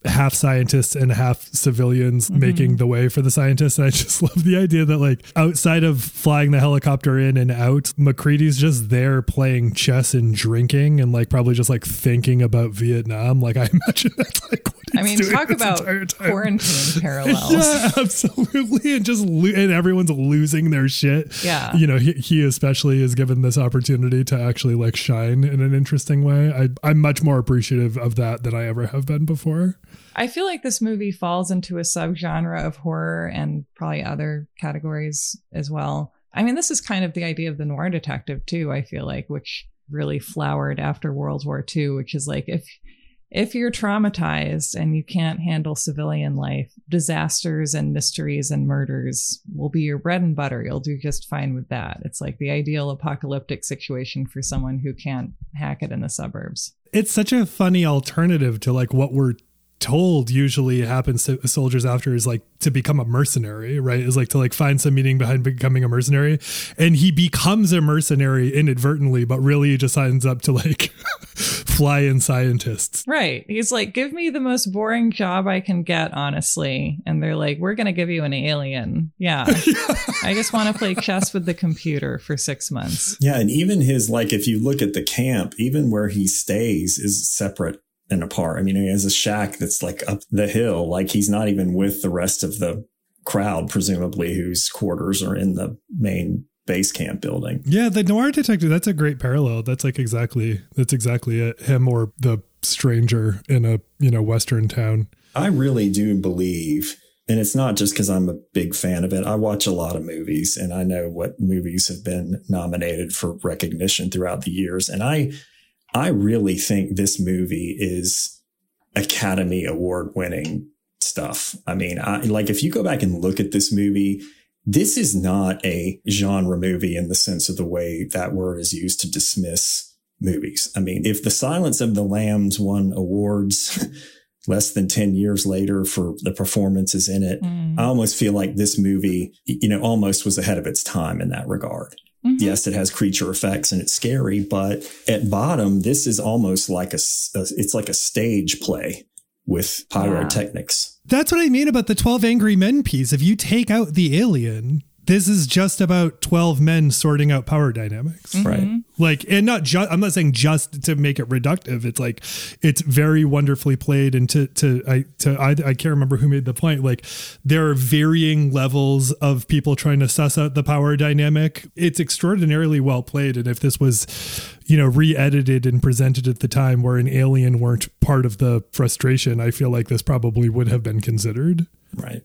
half scientists and half civilians Mm-hmm. making the way for the scientists. And I just love the idea that like outside of flying the helicopter in and out, MacReady's just there playing chess and drinking and like probably just like thinking about Vietnam. Like I imagine that's like what he's I mean, doing talk about quarantine parallels. Yeah, absolutely. And just lo- and everyone's losing their shit. Yeah. You know, he, he especially is given this opportunity to actually like shine in an interesting way. I, I'm much more appreciative of that than I ever have been before. I feel like this movie falls into a subgenre of horror and probably other categories as well. I mean, this is kind of the idea of the noir detective too, I feel like, which really flowered after World War II, which is like if if you're traumatized and you can't handle civilian life, disasters and mysteries and murders will be your bread and butter. You'll do just fine with that. It's like the ideal apocalyptic situation for someone who can't hack it in the suburbs. It's such a funny alternative to like what we're told usually happens to soldiers after is like to become a mercenary, right? Is like to like find some meaning behind becoming a mercenary. And he becomes a mercenary inadvertently, but really he just signs up to like fly in scientists. Right. He's like, give me the most boring job I can get, honestly. And they're like, we're going to give you an alien. Yeah. I just want to play chess with the computer for six months. Yeah, and even his like, if you look at the camp, even where he stays is separate and apart. I mean, he has a shack that's like up the hill, like he's not even with the rest of the crowd, presumably whose quarters are in the main base camp building. Yeah, the noir detective, that's a great parallel. That's like exactly that's exactly it. Him or the stranger in a, you know, western town. I really do believe, and it's not just because I'm a big fan of it. I watch a lot of movies and I know what movies have been nominated for recognition throughout the years. And I, I really think this movie is Academy Award winning stuff. I mean, I like if you go back and look at this movie, this is not a genre movie in the sense of the way that word is used to dismiss movies. I mean, if The Silence of the Lambs won awards less than 10 years later for the performances in it, Mm. I almost feel like this movie, you know, almost was ahead of its time in that regard. Mhm. Yes, it has creature effects and it's scary, but at bottom, this is almost like a—it's like a stage play with pyrotechnics. That's what I mean about the 12 Angry Men piece. If you take out the alien, this is just about 12 men sorting out power dynamics. Right. Mm-hmm. Like, and not just, I'm not saying just to make it reductive. It's like, it's very wonderfully played. And to, to, I, to, I, I can't remember who made the point. Like, there are varying levels of people trying to suss out the power dynamic. It's extraordinarily well played. And if this was, you know, re edited and presented at the time where an alien weren't part of the frustration, I feel like this probably would have been considered. Right.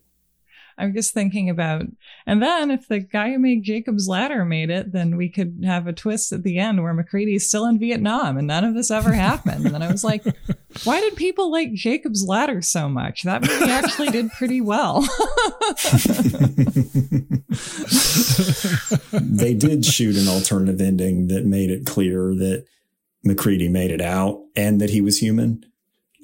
I'm just thinking about, and then if the guy who made Jacob's Ladder made it, then we could have a twist at the end where MacReady's still in Vietnam and none of this ever happened. and then I was like, why did people like Jacob's Ladder so much? That movie actually did pretty well. they did shoot an alternative ending that made it clear that MacReady made it out and that he was human.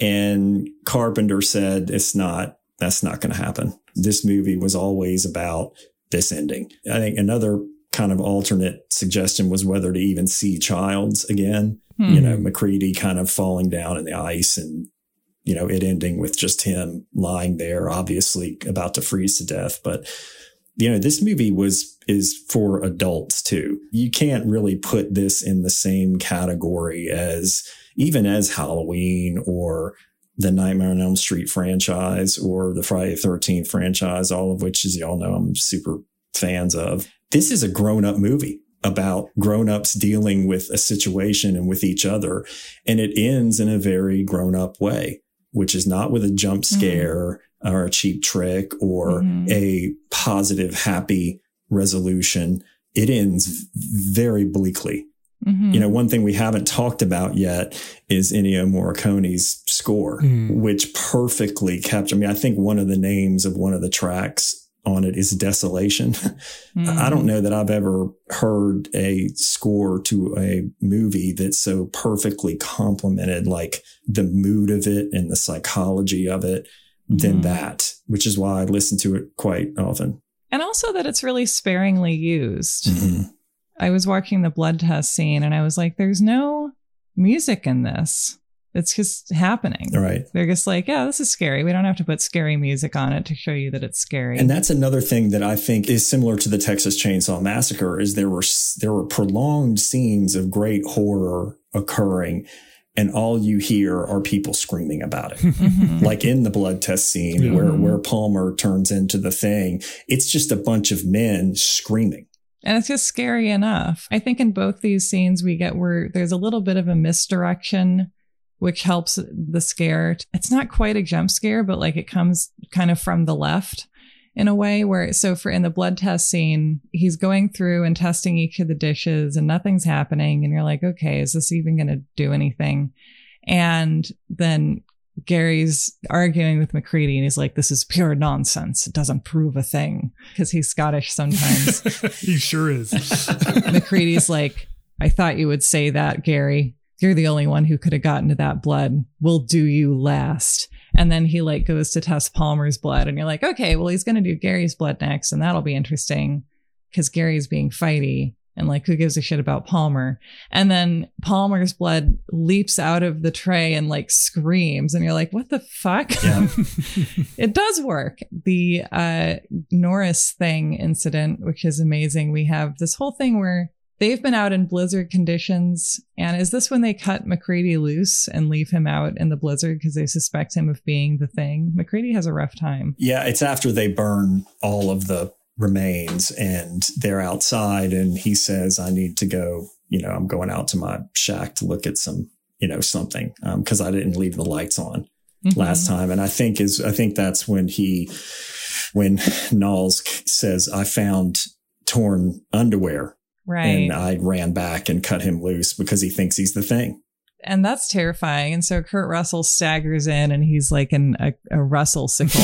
And Carpenter said, it's not, that's not going to happen. This movie was always about this ending. I think another kind of alternate suggestion was whether to even see Childs again. Hmm. You know, MacReady kind of falling down in the ice and, you know, it ending with just him lying there, obviously about to freeze to death. But, you know, this movie was, is for adults too. You can't really put this in the same category as even as Halloween or the Nightmare on Elm Street franchise or the Friday the 13th franchise, all of which, as y'all know, I'm super fans of. This is a grown up movie about grown ups dealing with a situation and with each other. And it ends in a very grown up way, which is not with a jump scare or a cheap trick or Mhm. a positive, happy resolution, it ends very bleakly. Mhm. You know, one thing we haven't talked about yet is Ennio Morricone's score, Mm. which perfectly captured. I mean, I think one of the names of one of the tracks on it is Desolation. Mm. I don't know that I've ever heard a score to a movie that so perfectly complemented like the mood of it and the psychology of it than Mhm. that, which is why I listen to it quite often. And also that it's really sparingly used. Mhm. I was watching the blood test scene and I was like, there's no music in this. It's just happening. Right. They're just like, yeah, this is scary. We don't have to put scary music on it to show you that it's scary. And that's another thing that I think is similar to the Texas Chainsaw Massacre is there were there were prolonged scenes of great horror occurring and all you hear are people screaming about it. Mhm. like in the blood test scene Yeah. where where Palmer turns into the thing, it's just a bunch of men screaming. And it's just scary enough. I think in both these scenes, we get where there's a little bit of a misdirection, which helps the scare. It's not quite a jump scare, but like it comes kind of from the left in a way where, so for in the blood test scene, he's going through and testing each of the dishes and nothing's happening. And you're like, okay, is this even going to do anything? And then Garry's arguing with MacReady and he's like, this is pure nonsense. It doesn't prove a thing because he's Scottish sometimes. he sure is. MacReady's like, I thought you would say that, Garry. You're the only one who could have gotten to that blood. We'll do you last. And then he like goes to test Palmer's blood, and you're like, okay, well, he's going to do Garry's blood next, and that'll be interesting because Garry's being fighty. And like, who gives a shit about Palmer? And then Palmer's blood leaps out of the tray and like screams. And you're like, what the fuck? Yeah. it does work. The uh, Norris thing incident, which is amazing. We have this whole thing where they've been out in blizzard conditions. And is this when they cut MacReady loose and leave him out in the blizzard because they suspect him of being the thing? MacReady has a rough time. Yeah, it's after they burn all of the remains and they're outside and he says, I need to go, you know, I'm going out to my shack to look at some, you know, something. Um, cause I didn't leave the lights on Mhm. last time. And I think is, I think that's when he, when Nauls says, I found torn underwear Right. and I ran back and cut him loose because he thinks he's the thing. and that's terrifying. And so Kurt Russell staggers in and he's like in a, a Russell sickle.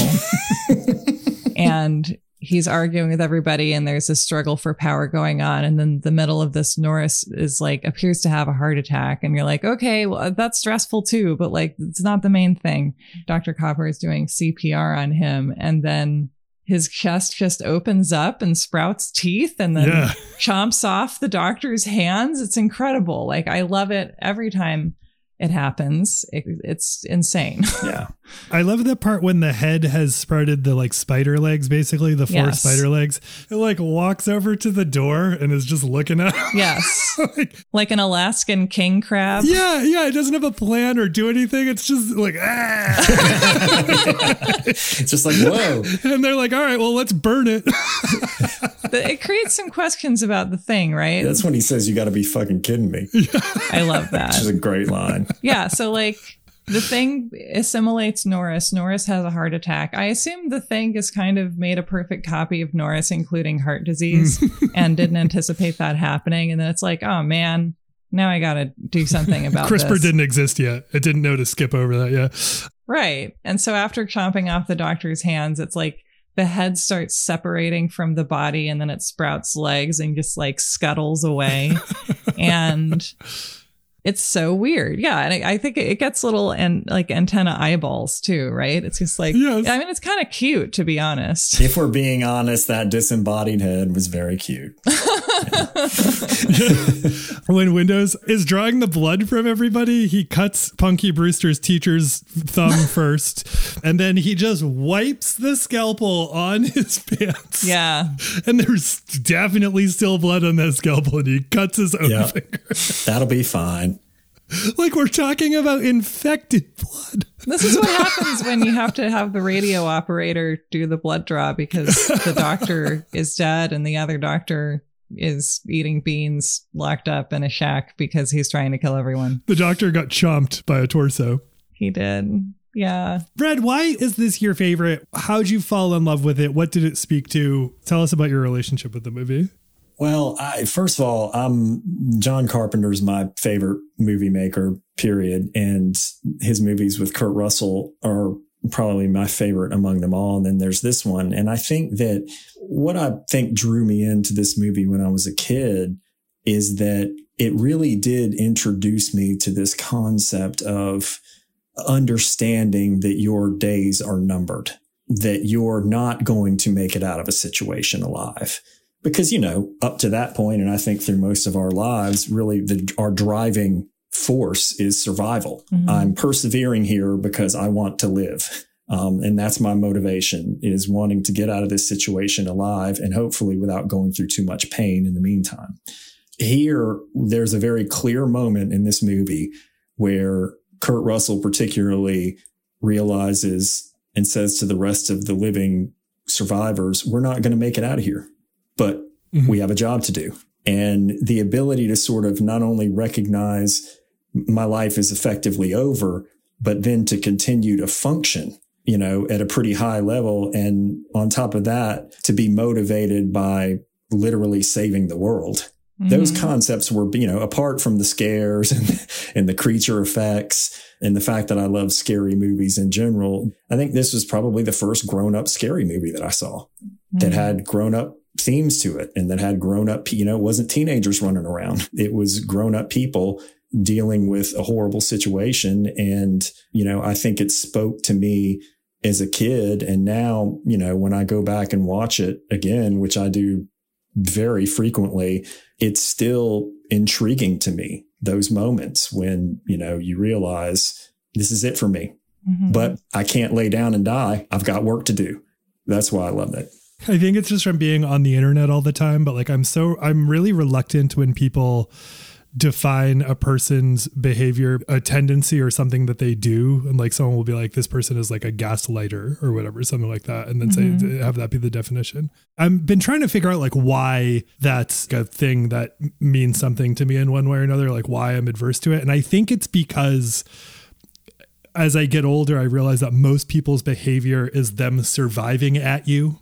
and he's arguing with everybody and there's a struggle for power going on. And then the middle of this norris is like appears to have a heart attack. And you're like okay well uh, that's stressful too but like it's not the main thing. Dr copper is doing cpr on him. And then his chest just opens up and sprouts teeth and then yeah. chomps off the doctor's hands. It's incredible. Like i love it every time it happens. It, it's insane. Yeah. I love that part when the head has sprouted the like spider legs, basically the four Yes. spider legs. It like walks over to the door and is just looking at him. yes like, like an alaskan king crab yeah, yeah. It doesn't have a plan or do anything. It's just like ah. It's just like, whoa. and they're like, all right, well, let's burn it. It creates some questions about the thing, right? That's when he says, you got to be fucking kidding me, I love that. is a great line. yeah. So, like, the thing assimilates Norris. Norris has a heart attack. I assume the thing is kind of made a perfect copy of Norris, including heart disease, and didn't anticipate that happening. And then it's like, oh man, now I got to do something about CRISPR this. didn't exist yet. It didn't know to skip over that. Yeah. Right. And so after chomping off the doctor's hands, it's like the head starts separating from the body and then it sprouts legs and just like scuttles away. and it's so weird. Yeah. And I, I think it gets little and like antenna eyeballs too, right? It's just like, Yes. I mean, it's kind of cute to be honest. If we're being honest, that disembodied head was very cute. when Windows is drawing the blood from everybody, he cuts Punky Brewster's teacher's thumb first, and then he just wipes the scalpel on his pants. yeah. And there's definitely still blood on that scalpel, and he cuts his own Yeah. finger. That'll be fine. Like we're talking about infected blood. This is what happens when you have to have the radio operator do the blood draw because the doctor is dead and the other doctor is eating beans locked up in a shack because he's trying to kill everyone. The doctor got chomped by a torso. He did. Yeah. Brad, why is this your favorite? How'd you fall in love with it? What did it speak to? Tell us about your relationship with the movie. Well, I, first of all, I'm John Carpenter's my favorite movie maker, period. And his movies with Kurt Russell are probably my favorite among them all. And then there's this one. And I think that what I think drew me into this movie when I was a kid is that it really did introduce me to this concept of understanding that your days are numbered, that you're not going to make it out of a situation alive. Because, you know, up to that point, and I think through most of our lives, really the, our driving force is survival. Mm-hmm. I'm persevering here because I want to live. Um, and that's my motivation is wanting to get out of this situation alive and hopefully without going through too much pain in the meantime. Here, there's a very clear moment in this movie where Kurt Russell particularly realizes and says to the rest of the living survivors, we're not going to make it out of here, but mm-hmm. we have a job to do. And the ability to sort of not only recognize my life is effectively over, but then to continue to function, you know, at a pretty high level. And on top of that, to be motivated by literally saving the world those mm-hmm. concepts were, you know, apart from the scares and, and the creature effects and the fact that I love scary movies in general. I think this was probably the first grown up scary movie that I saw mm-hmm. that had grown up themes to it and that had grown up, you know, it wasn't teenagers running around. It was grown up people dealing with a horrible situation. And, you know, I think it spoke to me as a kid. And now, you know, when I go back and watch it again, which I do very frequently, it's still intriguing to me. Those moments when, you know, you realize this is it for me, mm-hmm. but I can't lay down and die. I've got work to do. That's why I love it. I think it's just from being on the internet all the time, but like I'm so, I'm really reluctant when people, define a person's behavior, a tendency or something that they do. And like someone will be like, this person is like a gaslighter or whatever, something like that. And then mm-hmm. say, have that be the definition. I've been trying to figure out like why that's a thing that means something to me in one way or another, like why I'm adverse to it. And I think it's because as I get older, I realize that most people's behavior is them surviving at you.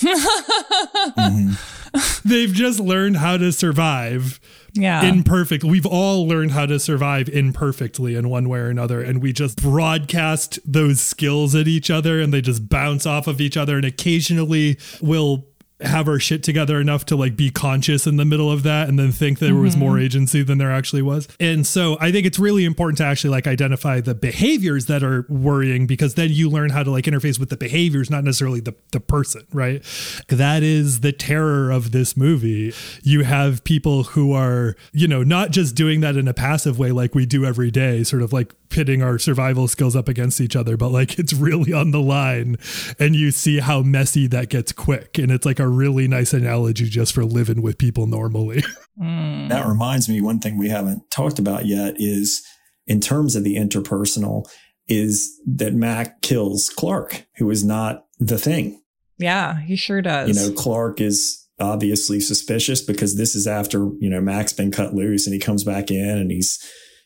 Mm-hmm. They've just learned how to survive yeah. imperfect. We've all learned how to survive imperfectly in one way or another. And we just broadcast those skills at each other and they just bounce off of each other. And occasionally we'll have our shit together enough to like be conscious in the middle of that and then think there mm-hmm. was more mm-hmm. agency than there actually was. And so I think it's really important to actually like identify the behaviors that are worrying because then you learn how to like interface with the behaviors, not necessarily the, the person, right? That is the terror of this movie. You have people who are, you know, not just doing that in a passive way like we do every day, sort of like pitting our survival skills up against each other, but like it's really on the line and you see how messy that gets quick. And it's like a really nice analogy just for living with people normally. Mm. That reminds me, one thing we haven't talked about yet is in terms of the interpersonal, is that Mac kills Clark, who is not the thing. Yeah, he sure does. You know, Clark is obviously suspicious because this is after, you know, Mac's been cut loose and he comes back in and he's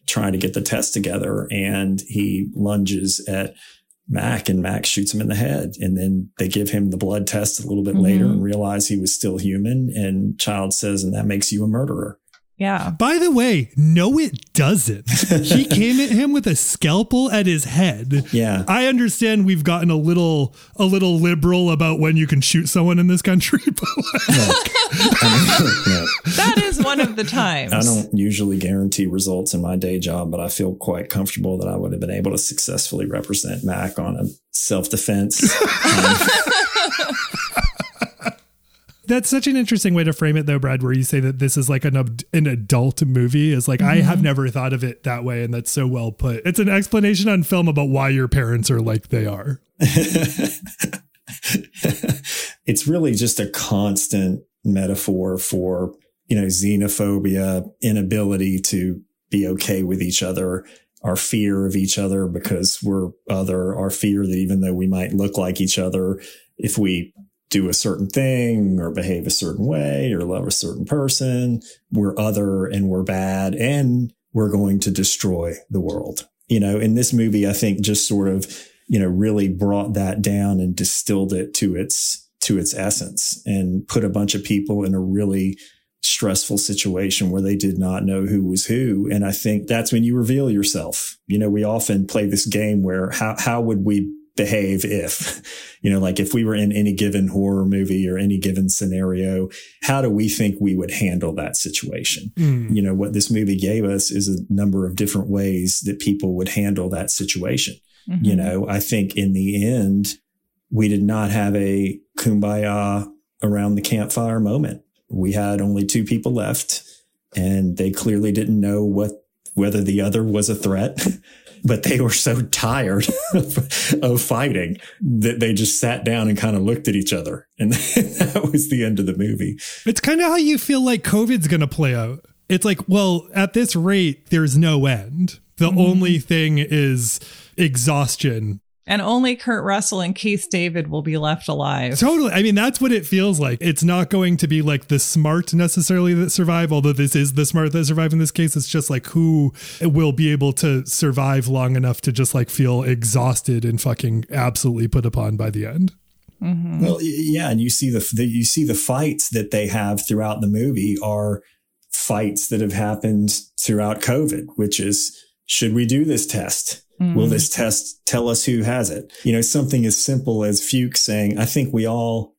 trying to get the test together and he lunges at Mac and Mac shoots him in the head. And then they give him the blood test a little bit mm-hmm. later and realize he was still human. And Child says, and that makes you a murderer. Yeah. By the way, no, it doesn't. he came at him with a scalpel at his head. Yeah. I understand we've gotten a little a little liberal about when you can shoot someone in this country, but like, that is one of the times. I don't usually guarantee results in my day job, but I feel quite comfortable that I would have been able to successfully represent Mac on a self defense. um, that's such an interesting way to frame it, though, Brad, where you say that this is like an, an adult movie. Is like, mm-hmm. I have mm-hmm. never thought of it that way. And that's so well put. It's an explanation on film about why your parents are like they are. it's really just a constant metaphor for, you know, xenophobia, inability to be okay with each other, our fear of each other because we're other, our fear that even though we might look like each other, if we do a certain thing or behave a certain way or love a certain person. We're other and we're bad and we're going to destroy the world. you know, in this movie, I think just sort of, you know, really brought that down and distilled it to its, to its essence and put a bunch of people in a really stressful situation where they did not know who was who. And I think that's when you reveal yourself. You know, we often play this game where how, how would we behave if, you know, like if we were in any given horror movie or any given scenario, how do we think we would handle that situation? Mm. You know, what this movie gave us is a number of different ways that people would handle that situation. Mm-hmm. You know, I think in the end, we did not have a kumbaya around the campfire moment. We had only two people left and they clearly didn't know what, whether the other was a threat but they were so tired of, fighting that they just sat down and kind of looked at each other. And that was the end of the movie. It's kind of how you feel like COVID's going to play out. It's like, well, at this rate, there's no end. The mm-hmm. only thing is exhaustion and only Kurt Russell and Keith David will be left alive. Totally. I mean, that's what it feels like. It's not going to be like the smart necessarily that survive, although this is the smart that survive in this case. It's just like who will be able to survive long enough to just like feel exhausted and fucking absolutely put upon by the end. Mm-hmm. Well, yeah, and you see the, the you see the fights that they have throughout the movie are fights that have happened throughout COVID, which is should we do this test? Mm. Will this test tell us who has it? You know, something as simple as Fuchs saying, I think we all,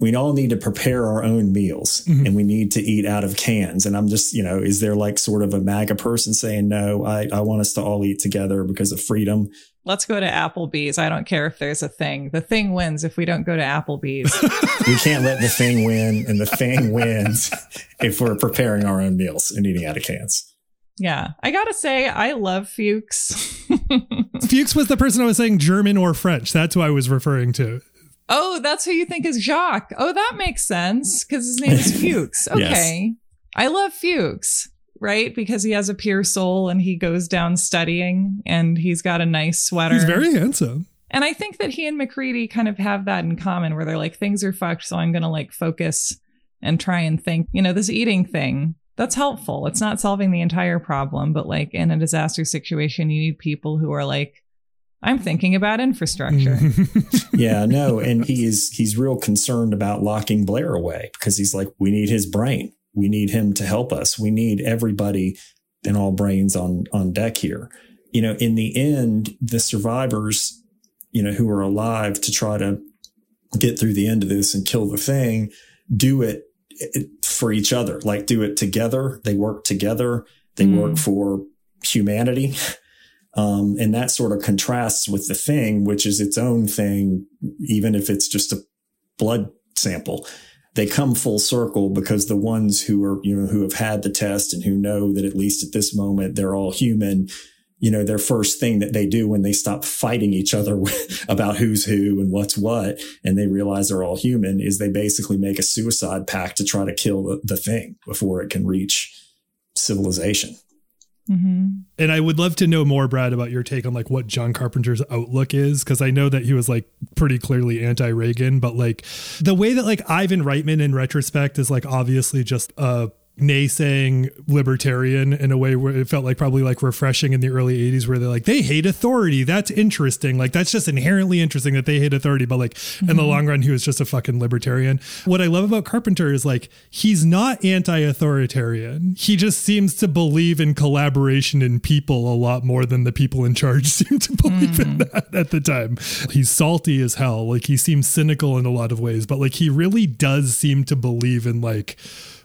we all need to prepare our own meals mm-hmm. and we need to eat out of cans. And I'm just, you know, is there like sort of a MAGA person saying, no, I, I want us to all eat together because of freedom? Let's go to Applebee's. I don't care if there's a thing. The thing wins if we don't go to Applebee's. we can't let the thing win and the thing wins if we're preparing our own meals and eating out of cans. Yeah, I gotta say, I love Fuchs. Fuchs was the person I was saying German or French. That's who I was referring to. Oh, that's who you think is Jacques. Oh, that makes sense because his name is Fuchs. Okay. Yes. I love Fuchs, right? Because he has a pure soul and he goes down studying and he's got a nice sweater. He's very handsome. And I think that he and MacReady kind of have that in common where they're like, things are fucked. So I'm going to like focus and try and think, you know, this eating thing that's helpful. It's not solving the entire problem, but like in a disaster situation, you need people who are like, I'm thinking about infrastructure. yeah, no, and he is he's real concerned about locking Blair away because he's like, we need his brain. We need him to help us. We need everybody and all brains on on deck here. You know, in the end, the survivors, you know, who are alive to try to get through the end of this and kill the thing, do it for each other, like do it together. They work together. They mm. work for humanity. Um, and that sort of contrasts with the thing, which is its own thing, even if it's just a blood sample. They come full circle because the ones who are, you know, who have had the test and who know that at least at this moment they're all human you know, their first thing that they do when they stop fighting each other about who's who and what's what, and they realize they're all human, is they basically make a suicide pact to try to kill the, the thing before it can reach civilization. Mm-hmm. And I would love to know more, Brad, about your take on like what John Carpenter's outlook is, because I know that he was like pretty clearly anti-Reagan, but like the way that like Ivan Reitman in retrospect is like obviously just a naysaying libertarian in a way where it felt like probably like refreshing in the early 80s where they're like they hate authority. That's interesting. Like that's just inherently interesting that they hate authority. But like mm-hmm. in the mm-hmm. long run he was just a fucking libertarian. What i love about carpenter is like he's not anti-authoritarian. He just seems to believe in collaboration in people a lot more than the people in charge seem to believe mm. in that at the time. He's salty as hell. Like he seems cynical in a lot of ways. But like he really does seem to believe in like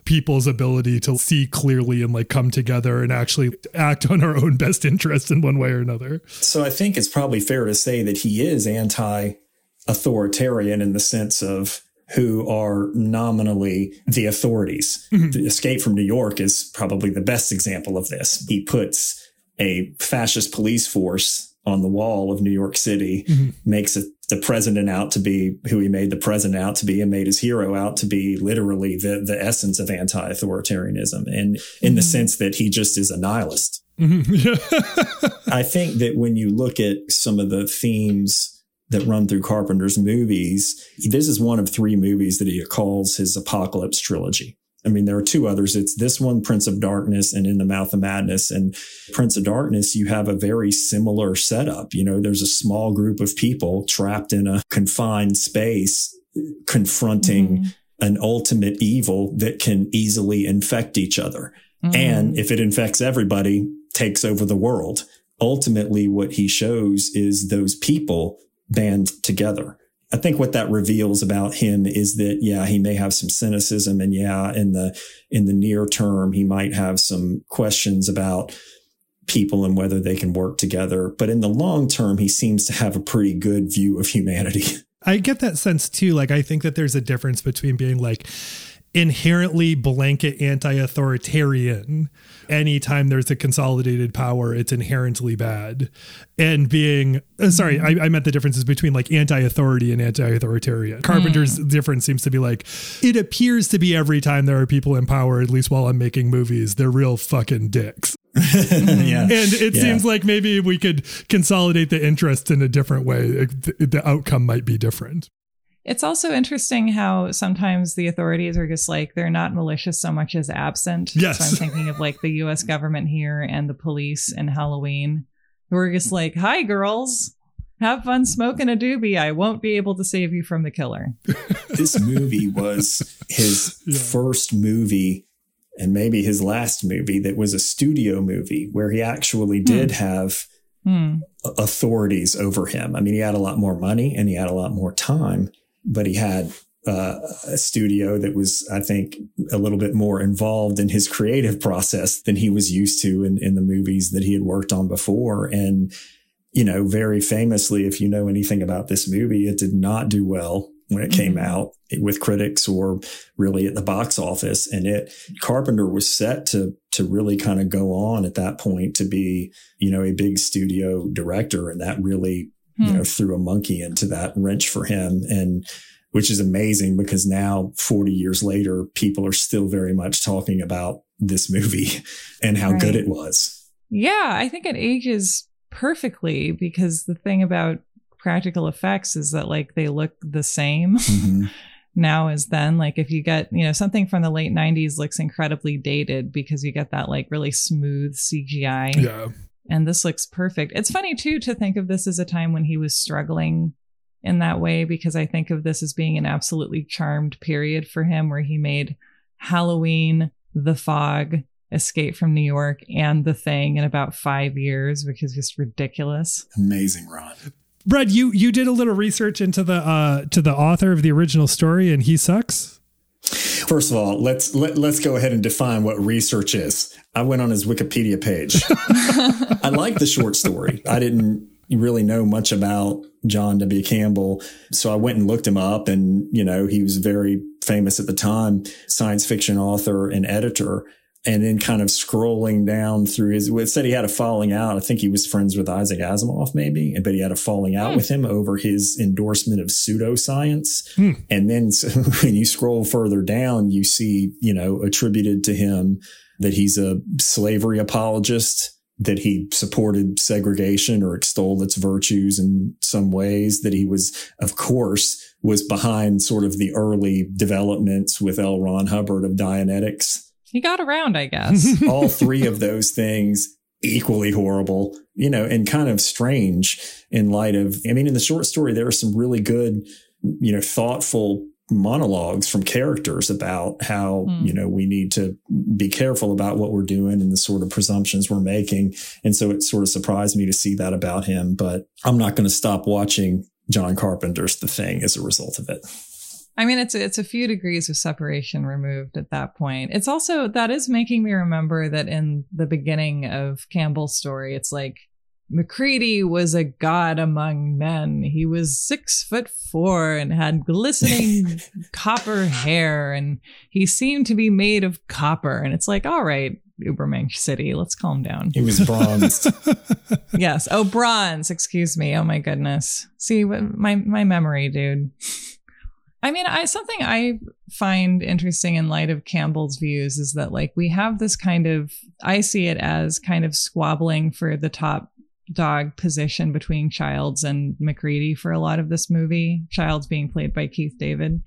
people's ability to see clearly and like come together and actually act on our own best interest in one way or another. So I think it's probably fair to say that he is anti authoritarian in the sense of who are nominally the authorities. Mm-hmm. The Escape from New York is probably the best example of this. He puts a fascist police force on the wall of New York City, mm-hmm. makes it the president out to be who he made the president out to be and made his hero out to be literally the, the essence of anti-authoritarianism and in mm-hmm. the sense that he just is a nihilist. Mm-hmm. I think that when you look at some of the themes that run through Carpenter's movies, this is one of three movies that he calls his apocalypse trilogy. I mean, there are two others. It's this one, Prince of Darkness, and In the Mouth of Madness. And Prince of Darkness, you have a very similar setup. You know, there's a small group of people trapped in a confined space confronting mm-hmm. an ultimate evil that can easily infect each other. Mm-hmm. And if it infects everybody, takes over the world. Ultimately, what he shows is those people band together. I think what that reveals about him is that, yeah, he may have some cynicism and yeah, in the, in the near term, he might have some questions about people and whether they can work together. But in the long term, he seems to have a pretty good view of humanity. I get that sense too. Like, I think that there's a difference between being like, inherently blanket anti-authoritarian anytime there's a consolidated power it's inherently bad and being uh, sorry I, I, meant the differences between like anti-authority and anti-authoritarian carpenter's mm. difference seems to be like it appears to be every time there are people in power at least while i'm making movies they're real fucking dicks yeah. And it yeah. seems like maybe we could consolidate the interest in a different way. The outcome might be different. It's also interesting how sometimes the authorities are just like they're not malicious so much as absent. Yes. So I'm thinking of like the US government here and the police and Halloween who are just like, Hi girls, have fun smoking a doobie. I won't be able to save you from the killer. this movie was his yeah. first movie and maybe his last movie that was a studio movie where he actually did hmm. have hmm. authorities over him. I mean, he had a lot more money and he had a lot more time but he had uh, a studio that was, I think, a little bit more involved in his creative process than he was used to in, in the movies that he had worked on before. And, you know, very famously, if you know anything about this movie, it did not do well when it came mm-hmm. out with critics or really at the box office. And it, Carpenter was set to, to really kind of go on at that point to be, you know, a big studio director. And that really hmm. you know, threw a monkey into that wrench for him. And which is amazing because now 40 years later, people are still very much talking about this movie and how right. good it was. Yeah, I think it ages perfectly because the thing about practical effects is that like they look the same. Mm-hmm. now as then like if you get you know something from the late 90s looks incredibly dated because you get that like really smooth cgi yeah and this looks perfect. It's funny too to think of this as a time when he was struggling in that way because I think of this as being an absolutely charmed period for him where he made Halloween, The Fog, Escape from New York, and The Thing in about five years, which is just ridiculous. Amazing, Ron. Brad, you you did a little research into the uh to the author of the original story and he sucks? First of all, let's let, let's go ahead and define what research is. I went on his Wikipedia page. I like the short story. I didn't really know much about John W. Campbell, so I went and looked him up and, you know, he was very famous at the time, science fiction author and editor and then kind of scrolling down through his, it said he had a falling out. I think he was friends with Isaac Asimov, maybe, but he had a falling out mm. with him over his endorsement of pseudoscience. Mm. And then so when you scroll further down, you see, you know, attributed to him that he's a slavery apologist, that he supported segregation or extolled its virtues in some ways, that he was, of course, was behind sort of the early developments with L. Ron Hubbard of Dianetics he got around, I guess. All three of those things equally horrible, you know, and kind of strange in light of, I mean, in the short story, there are some really good, you know, thoughtful monologues from characters about how, mm. you know, we need to be careful about what we're doing and the sort of presumptions we're making. And so it sort of surprised me to see that about him, but I'm not going to stop watching John Carpenter's The Thing as a result of it. I mean, it's it's a few degrees of separation removed at that point. It's also that is making me remember that in the beginning of Campbell's story, it's like MacReady was a god among men. He was six foot four and had glistening copper hair, and he seemed to be made of copper. And it's like, all right, Ubermensch City, let's calm down. He was bronzed. yes. Oh, bronze. Excuse me. Oh my goodness. See, my my memory, dude. I mean, I something I find interesting in light of Campbell's views is that like we have this kind of I see it as kind of squabbling for the top dog position between Childs and MacReady for a lot of this movie. Childs being played by Keith David.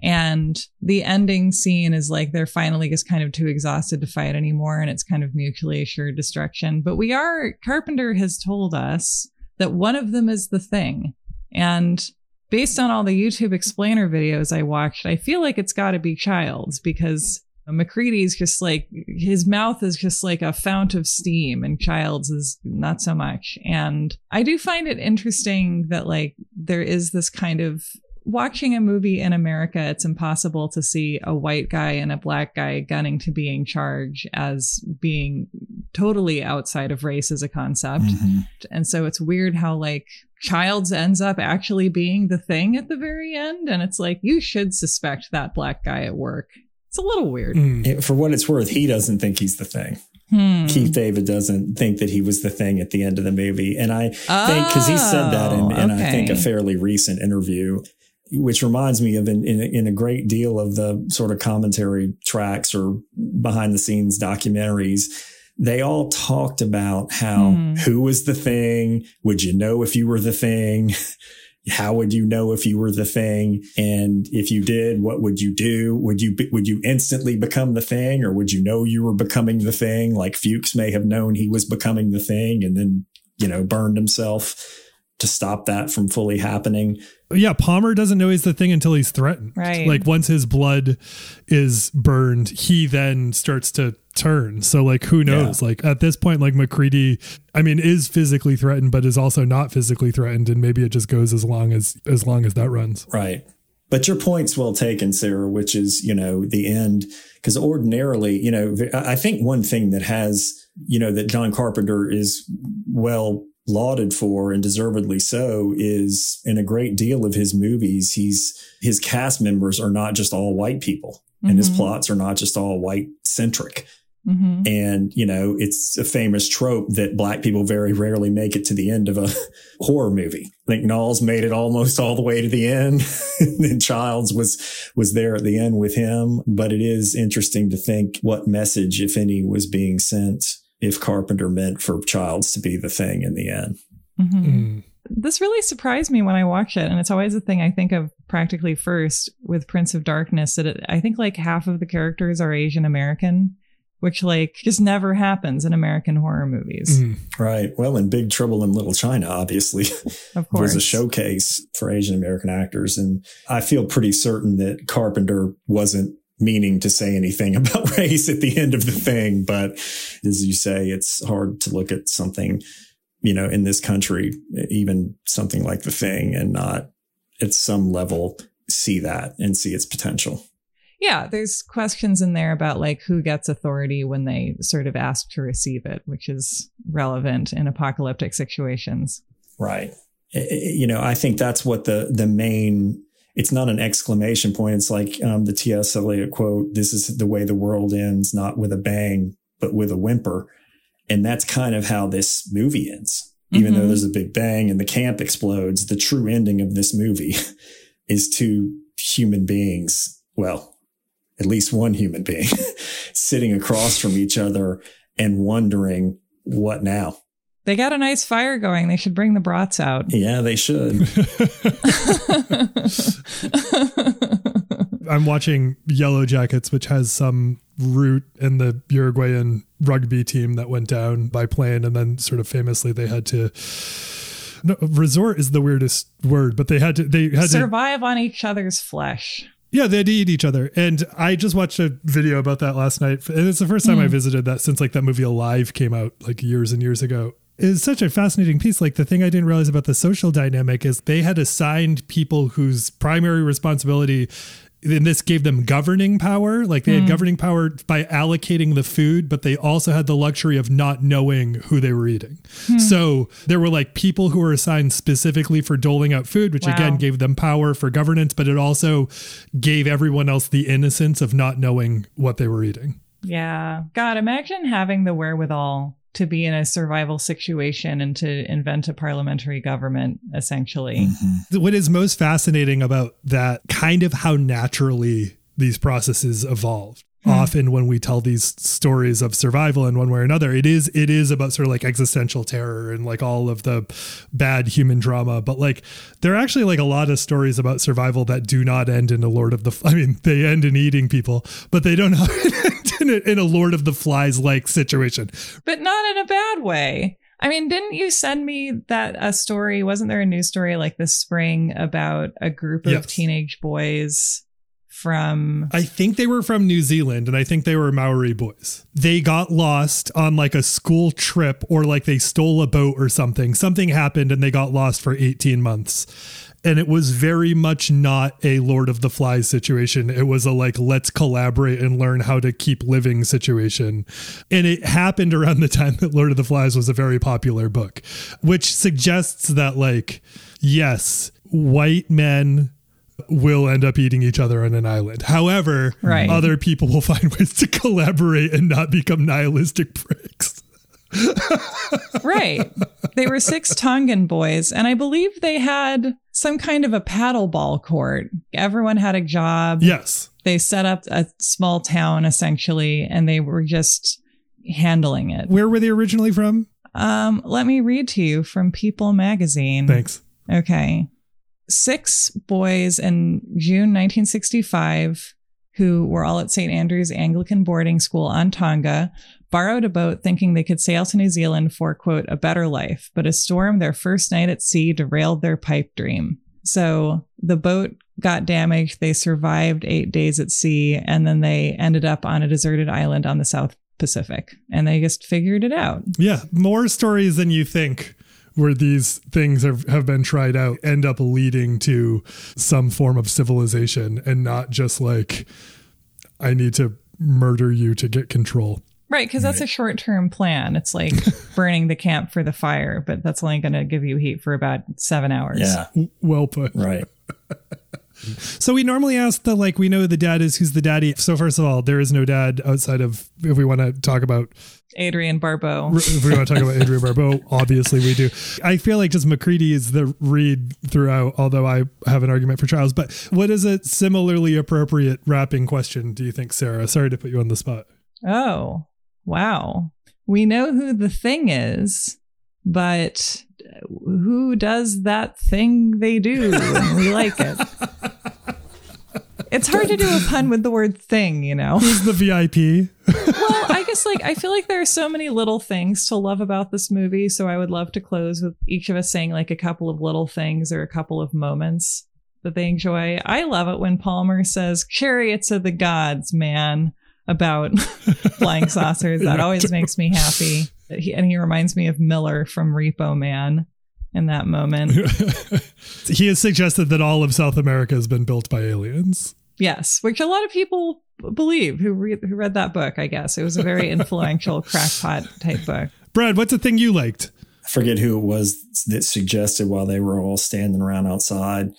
And the ending scene is like they're finally just kind of too exhausted to fight anymore. And it's kind of mutually assured destruction. But we are, Carpenter has told us that one of them is the thing. And based on all the YouTube explainer videos I watched, I feel like it's got to be Childs because MacReady's just like his mouth is just like a fount of steam, and Childs is not so much. And I do find it interesting that like there is this kind of watching a movie in America, it's impossible to see a white guy and a black guy gunning to be in charge as being totally outside of race as a concept. Mm-hmm. And so it's weird how like Childs ends up actually being the thing at the very end. And it's like, you should suspect that black guy at work. It's a little weird. Mm. For what it's worth, he doesn't think he's the thing. Hmm. Keith David doesn't think that he was the thing at the end of the movie. And I oh, think, because he said that in, in okay. I think a fairly recent interview, which reminds me of in, in, in, a great deal of the sort of commentary tracks or behind the scenes documentaries. They all talked about how hmm. who was the thing? Would you know if you were the thing? how would you know if you were the thing? And if you did, what would you do? Would you, would you instantly become the thing or would you know you were becoming the thing? Like Fuchs may have known he was becoming the thing and then, you know, burned himself to stop that from fully happening. Yeah, Palmer doesn't know he's the thing until he's threatened. Right. Like once his blood is burned, he then starts to turn. So like who knows? Yeah. Like at this point, like MacReady, I mean, is physically threatened, but is also not physically threatened, and maybe it just goes as long as as long as that runs. Right. But your point's well taken, Sarah, which is, you know, the end. Because ordinarily, you know, I think one thing that has, you know, that John Carpenter is well lauded for and deservedly so is in a great deal of his movies, he's, his cast members are not just all white people and mm-hmm. his plots are not just all white centric. Mm-hmm. And, you know, it's a famous trope that black people very rarely make it to the end of a horror movie. I think Nauls made it almost all the way to the end. and Childs was, was there at the end with him. But it is interesting to think what message, if any, was being sent if Carpenter meant for Childs to be the thing in the end. Mm-hmm. Mm. This really surprised me when I watched it. And it's always the thing I think of practically first with Prince of Darkness that it, I think like half of the characters are Asian American which like just never happens in American horror movies. Mm, right. Well, in Big Trouble in Little China, obviously, of course. was a showcase for Asian American actors. And I feel pretty certain that Carpenter wasn't meaning to say anything about race at the end of the thing. But as you say, it's hard to look at something, you know, in this country, even something like the thing and not at some level see that and see its potential. Yeah, there's questions in there about like who gets authority when they sort of ask to receive it, which is relevant in apocalyptic situations. Right. You know, I think that's what the the main. It's not an exclamation point. It's like um, the T.S. Eliot quote: "This is the way the world ends, not with a bang, but with a whimper." And that's kind of how this movie ends. Even mm-hmm. though there's a big bang and the camp explodes, the true ending of this movie is two human beings. Well, at least one human being sitting across from each other and wondering what now. They got a nice fire going. They should bring the brats out. Yeah, they should. I'm watching Yellow Jackets, which has some root in the Uruguayan rugby team that went down by plane, and then sort of famously they had to. No, resort is the weirdest word, but they had to. They had survive to, on each other's flesh. Yeah, they eat each other. And I just watched a video about that last night. And it's the first time mm. I visited that since like that movie Alive came out like years and years ago. It's such a fascinating piece. Like the thing I didn't realize about the social dynamic is they had assigned people whose primary responsibility and this gave them governing power. Like they mm. had hmm. governing power by allocating the food, but they also had the luxury of not knowing who they were eating. Mm. So there were like people who were assigned specifically for doling out food, which wow. again gave them power for governance, but it also gave everyone else the innocence of not knowing what they were eating. Yeah. God, imagine having the wherewithal to be in a survival situation and to invent a parliamentary government, essentially. Mm-hmm. What is most fascinating about that, kind of how naturally these processes evolved. often when we tell these stories of survival in one way or another it is it is about sort of like existential terror and like all of the bad human drama but like there are actually like a lot of stories about survival that do not end in a lord of the i mean they end in eating people but they don't in a, in a lord of the flies like situation but not in a bad way I mean, didn't you send me that a story? Wasn't there a news story like this spring about a group of Yes. teenage boys from I think they were from New Zealand and I think they were Maori boys. They got lost on like a school trip or like they stole a boat or something. Something happened and they got lost for 18 months. And it was very much not a Lord of the Flies situation. It was a like, let's collaborate and learn how to keep living situation. And it happened around the time that Lord of the Flies was a very popular book, which suggests that, like, yes, white men will end up eating each other on an island. However, Right. other people will find ways to collaborate and not become nihilistic pricks. right. They were six Tongan boys, and I believe they had some kind of a paddleball court. Everyone had a job. Yes. They set up a small town essentially, and they were just handling it. Where were they originally from? Um, let me read to you from People magazine. Thanks. Okay. Six boys in June 1965 who were all at St. Andrew's Anglican boarding school on Tonga borrowed a boat thinking they could sail to New Zealand for, quote, a better life. But a storm their first night at sea derailed their pipe dream. So the boat got damaged. They survived eight days at sea and then they ended up on a deserted island on the South Pacific and they just figured it out. Yeah. More stories than you think where these things have, have been tried out end up leading to some form of civilization and not just like, I need to murder you to get control. Right, because that's a short term plan. It's like burning the camp for the fire, but that's only going to give you heat for about seven hours. Yeah. Well put. Right. So we normally ask the like we know who the dad is, who's the daddy. So first of all, there is no dad outside of if we want to talk about Adrienne Barbeau. if we want to talk about Adrienne Barbeau, obviously we do. I feel like just MacReady is the read throughout, although I have an argument for Childs. But what is a similarly appropriate wrapping question, do you think, Sarah? Sorry to put you on the spot. Oh, wow. We know who the thing is, but who does that thing they do? We like it. It's hard to do a pun with the word thing, you know? Who's the VIP? well, I guess like I feel like there are so many little things to love about this movie. So I would love to close with each of us saying like a couple of little things or a couple of moments that they enjoy. I love it when Palmer says chariots of the gods, man, about flying saucers. That always makes me happy. He, and he reminds me of Miller from Repo Man in that moment. he has suggested that all of South America has been built by aliens. Yes, which a lot of people believe who, re- who read that book, I guess. It was a very influential crackpot type book. Brad, what's the thing you liked? I forget who it was that suggested while they were all standing around outside,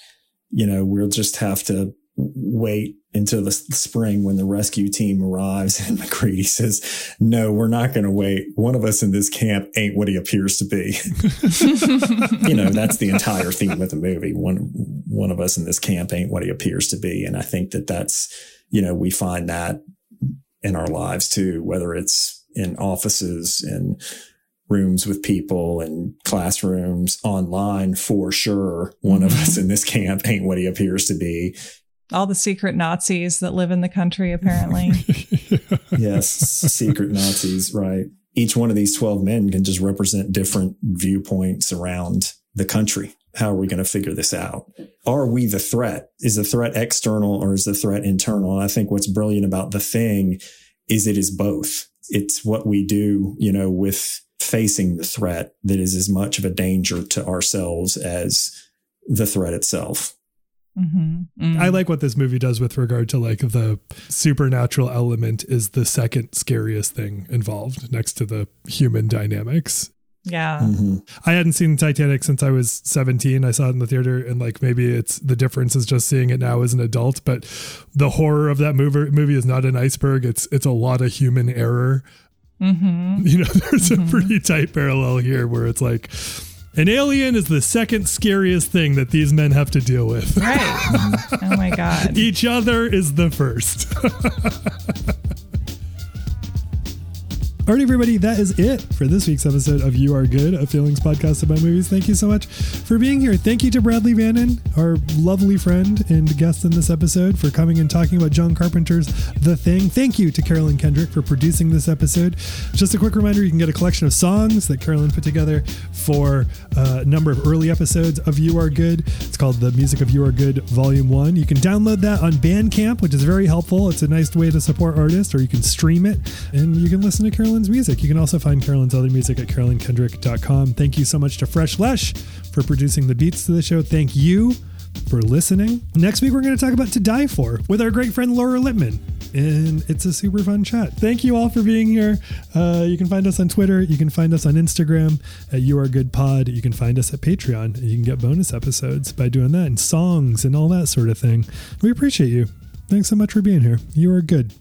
you know, we'll just have to wait until the spring when the rescue team arrives. And MacReady says, no, we're not going to wait. One of us in this camp ain't what he appears to be. you know, that's the entire theme of the movie. One, one of us in this camp ain't what he appears to be. And I think that that's, you know, we find that in our lives too, whether it's in offices and rooms with people and classrooms online for sure. One of mm-hmm. us in this camp ain't what he appears to be. All the secret Nazis that live in the country, apparently. Yes, secret Nazis, right? Each one of these 12 men can just represent different viewpoints around the country. How are we going to figure this out? Are we the threat? Is the threat external or is the threat internal? And I think what's brilliant about the thing is it is both. It's what we do, you know, with facing the threat that is as much of a danger to ourselves as the threat itself. Mm-hmm. I like what this movie does with regard to like the supernatural element is the second scariest thing involved next to the human dynamics. Yeah. Mhm. I hadn't seen Titanic since I was 17. I saw it in the theater and like maybe it's the difference is just seeing it now as an adult, but the horror of that movie movie is not an iceberg. It's it's a lot of human error. Mm-hmm. You know, there's a pretty tight parallel here where it's like an alien is the second scariest thing that these men have to deal with. Right. oh my God. Each other is the first. All right, everybody, that is it for this week's episode of You Are Good, a feelings podcast about movies. Thank you so much for being here. Thank you to Bradley Vannon, our lovely friend and guest in this episode, for coming and talking about John Carpenter's The Thing. Thank you to Carolyn Kendrick for producing this episode. Just a quick reminder you can get a collection of songs that Carolyn put together for uh, a number of early episodes of You Are Good. It's called The Music of You Are Good Volume 1. You can download that on Bandcamp, which is very helpful. It's a nice way to support artists, or you can stream it and you can listen to Carolyn Carolyn's music. You can also find Carolyn's other music at carolynkendrick.com. Thank you so much to Fresh Lesh for producing the beats to the show. Thank you for listening. Next week, we're going to talk about To Die For with our great friend Laura Lippman. And it's a super fun chat. Thank you all for being here. Uh, you can find us on Twitter. You can find us on Instagram at You Are Good Pod. You can find us at Patreon. You can get bonus episodes by doing that and songs and all that sort of thing. We appreciate you. Thanks so much for being here. You are good.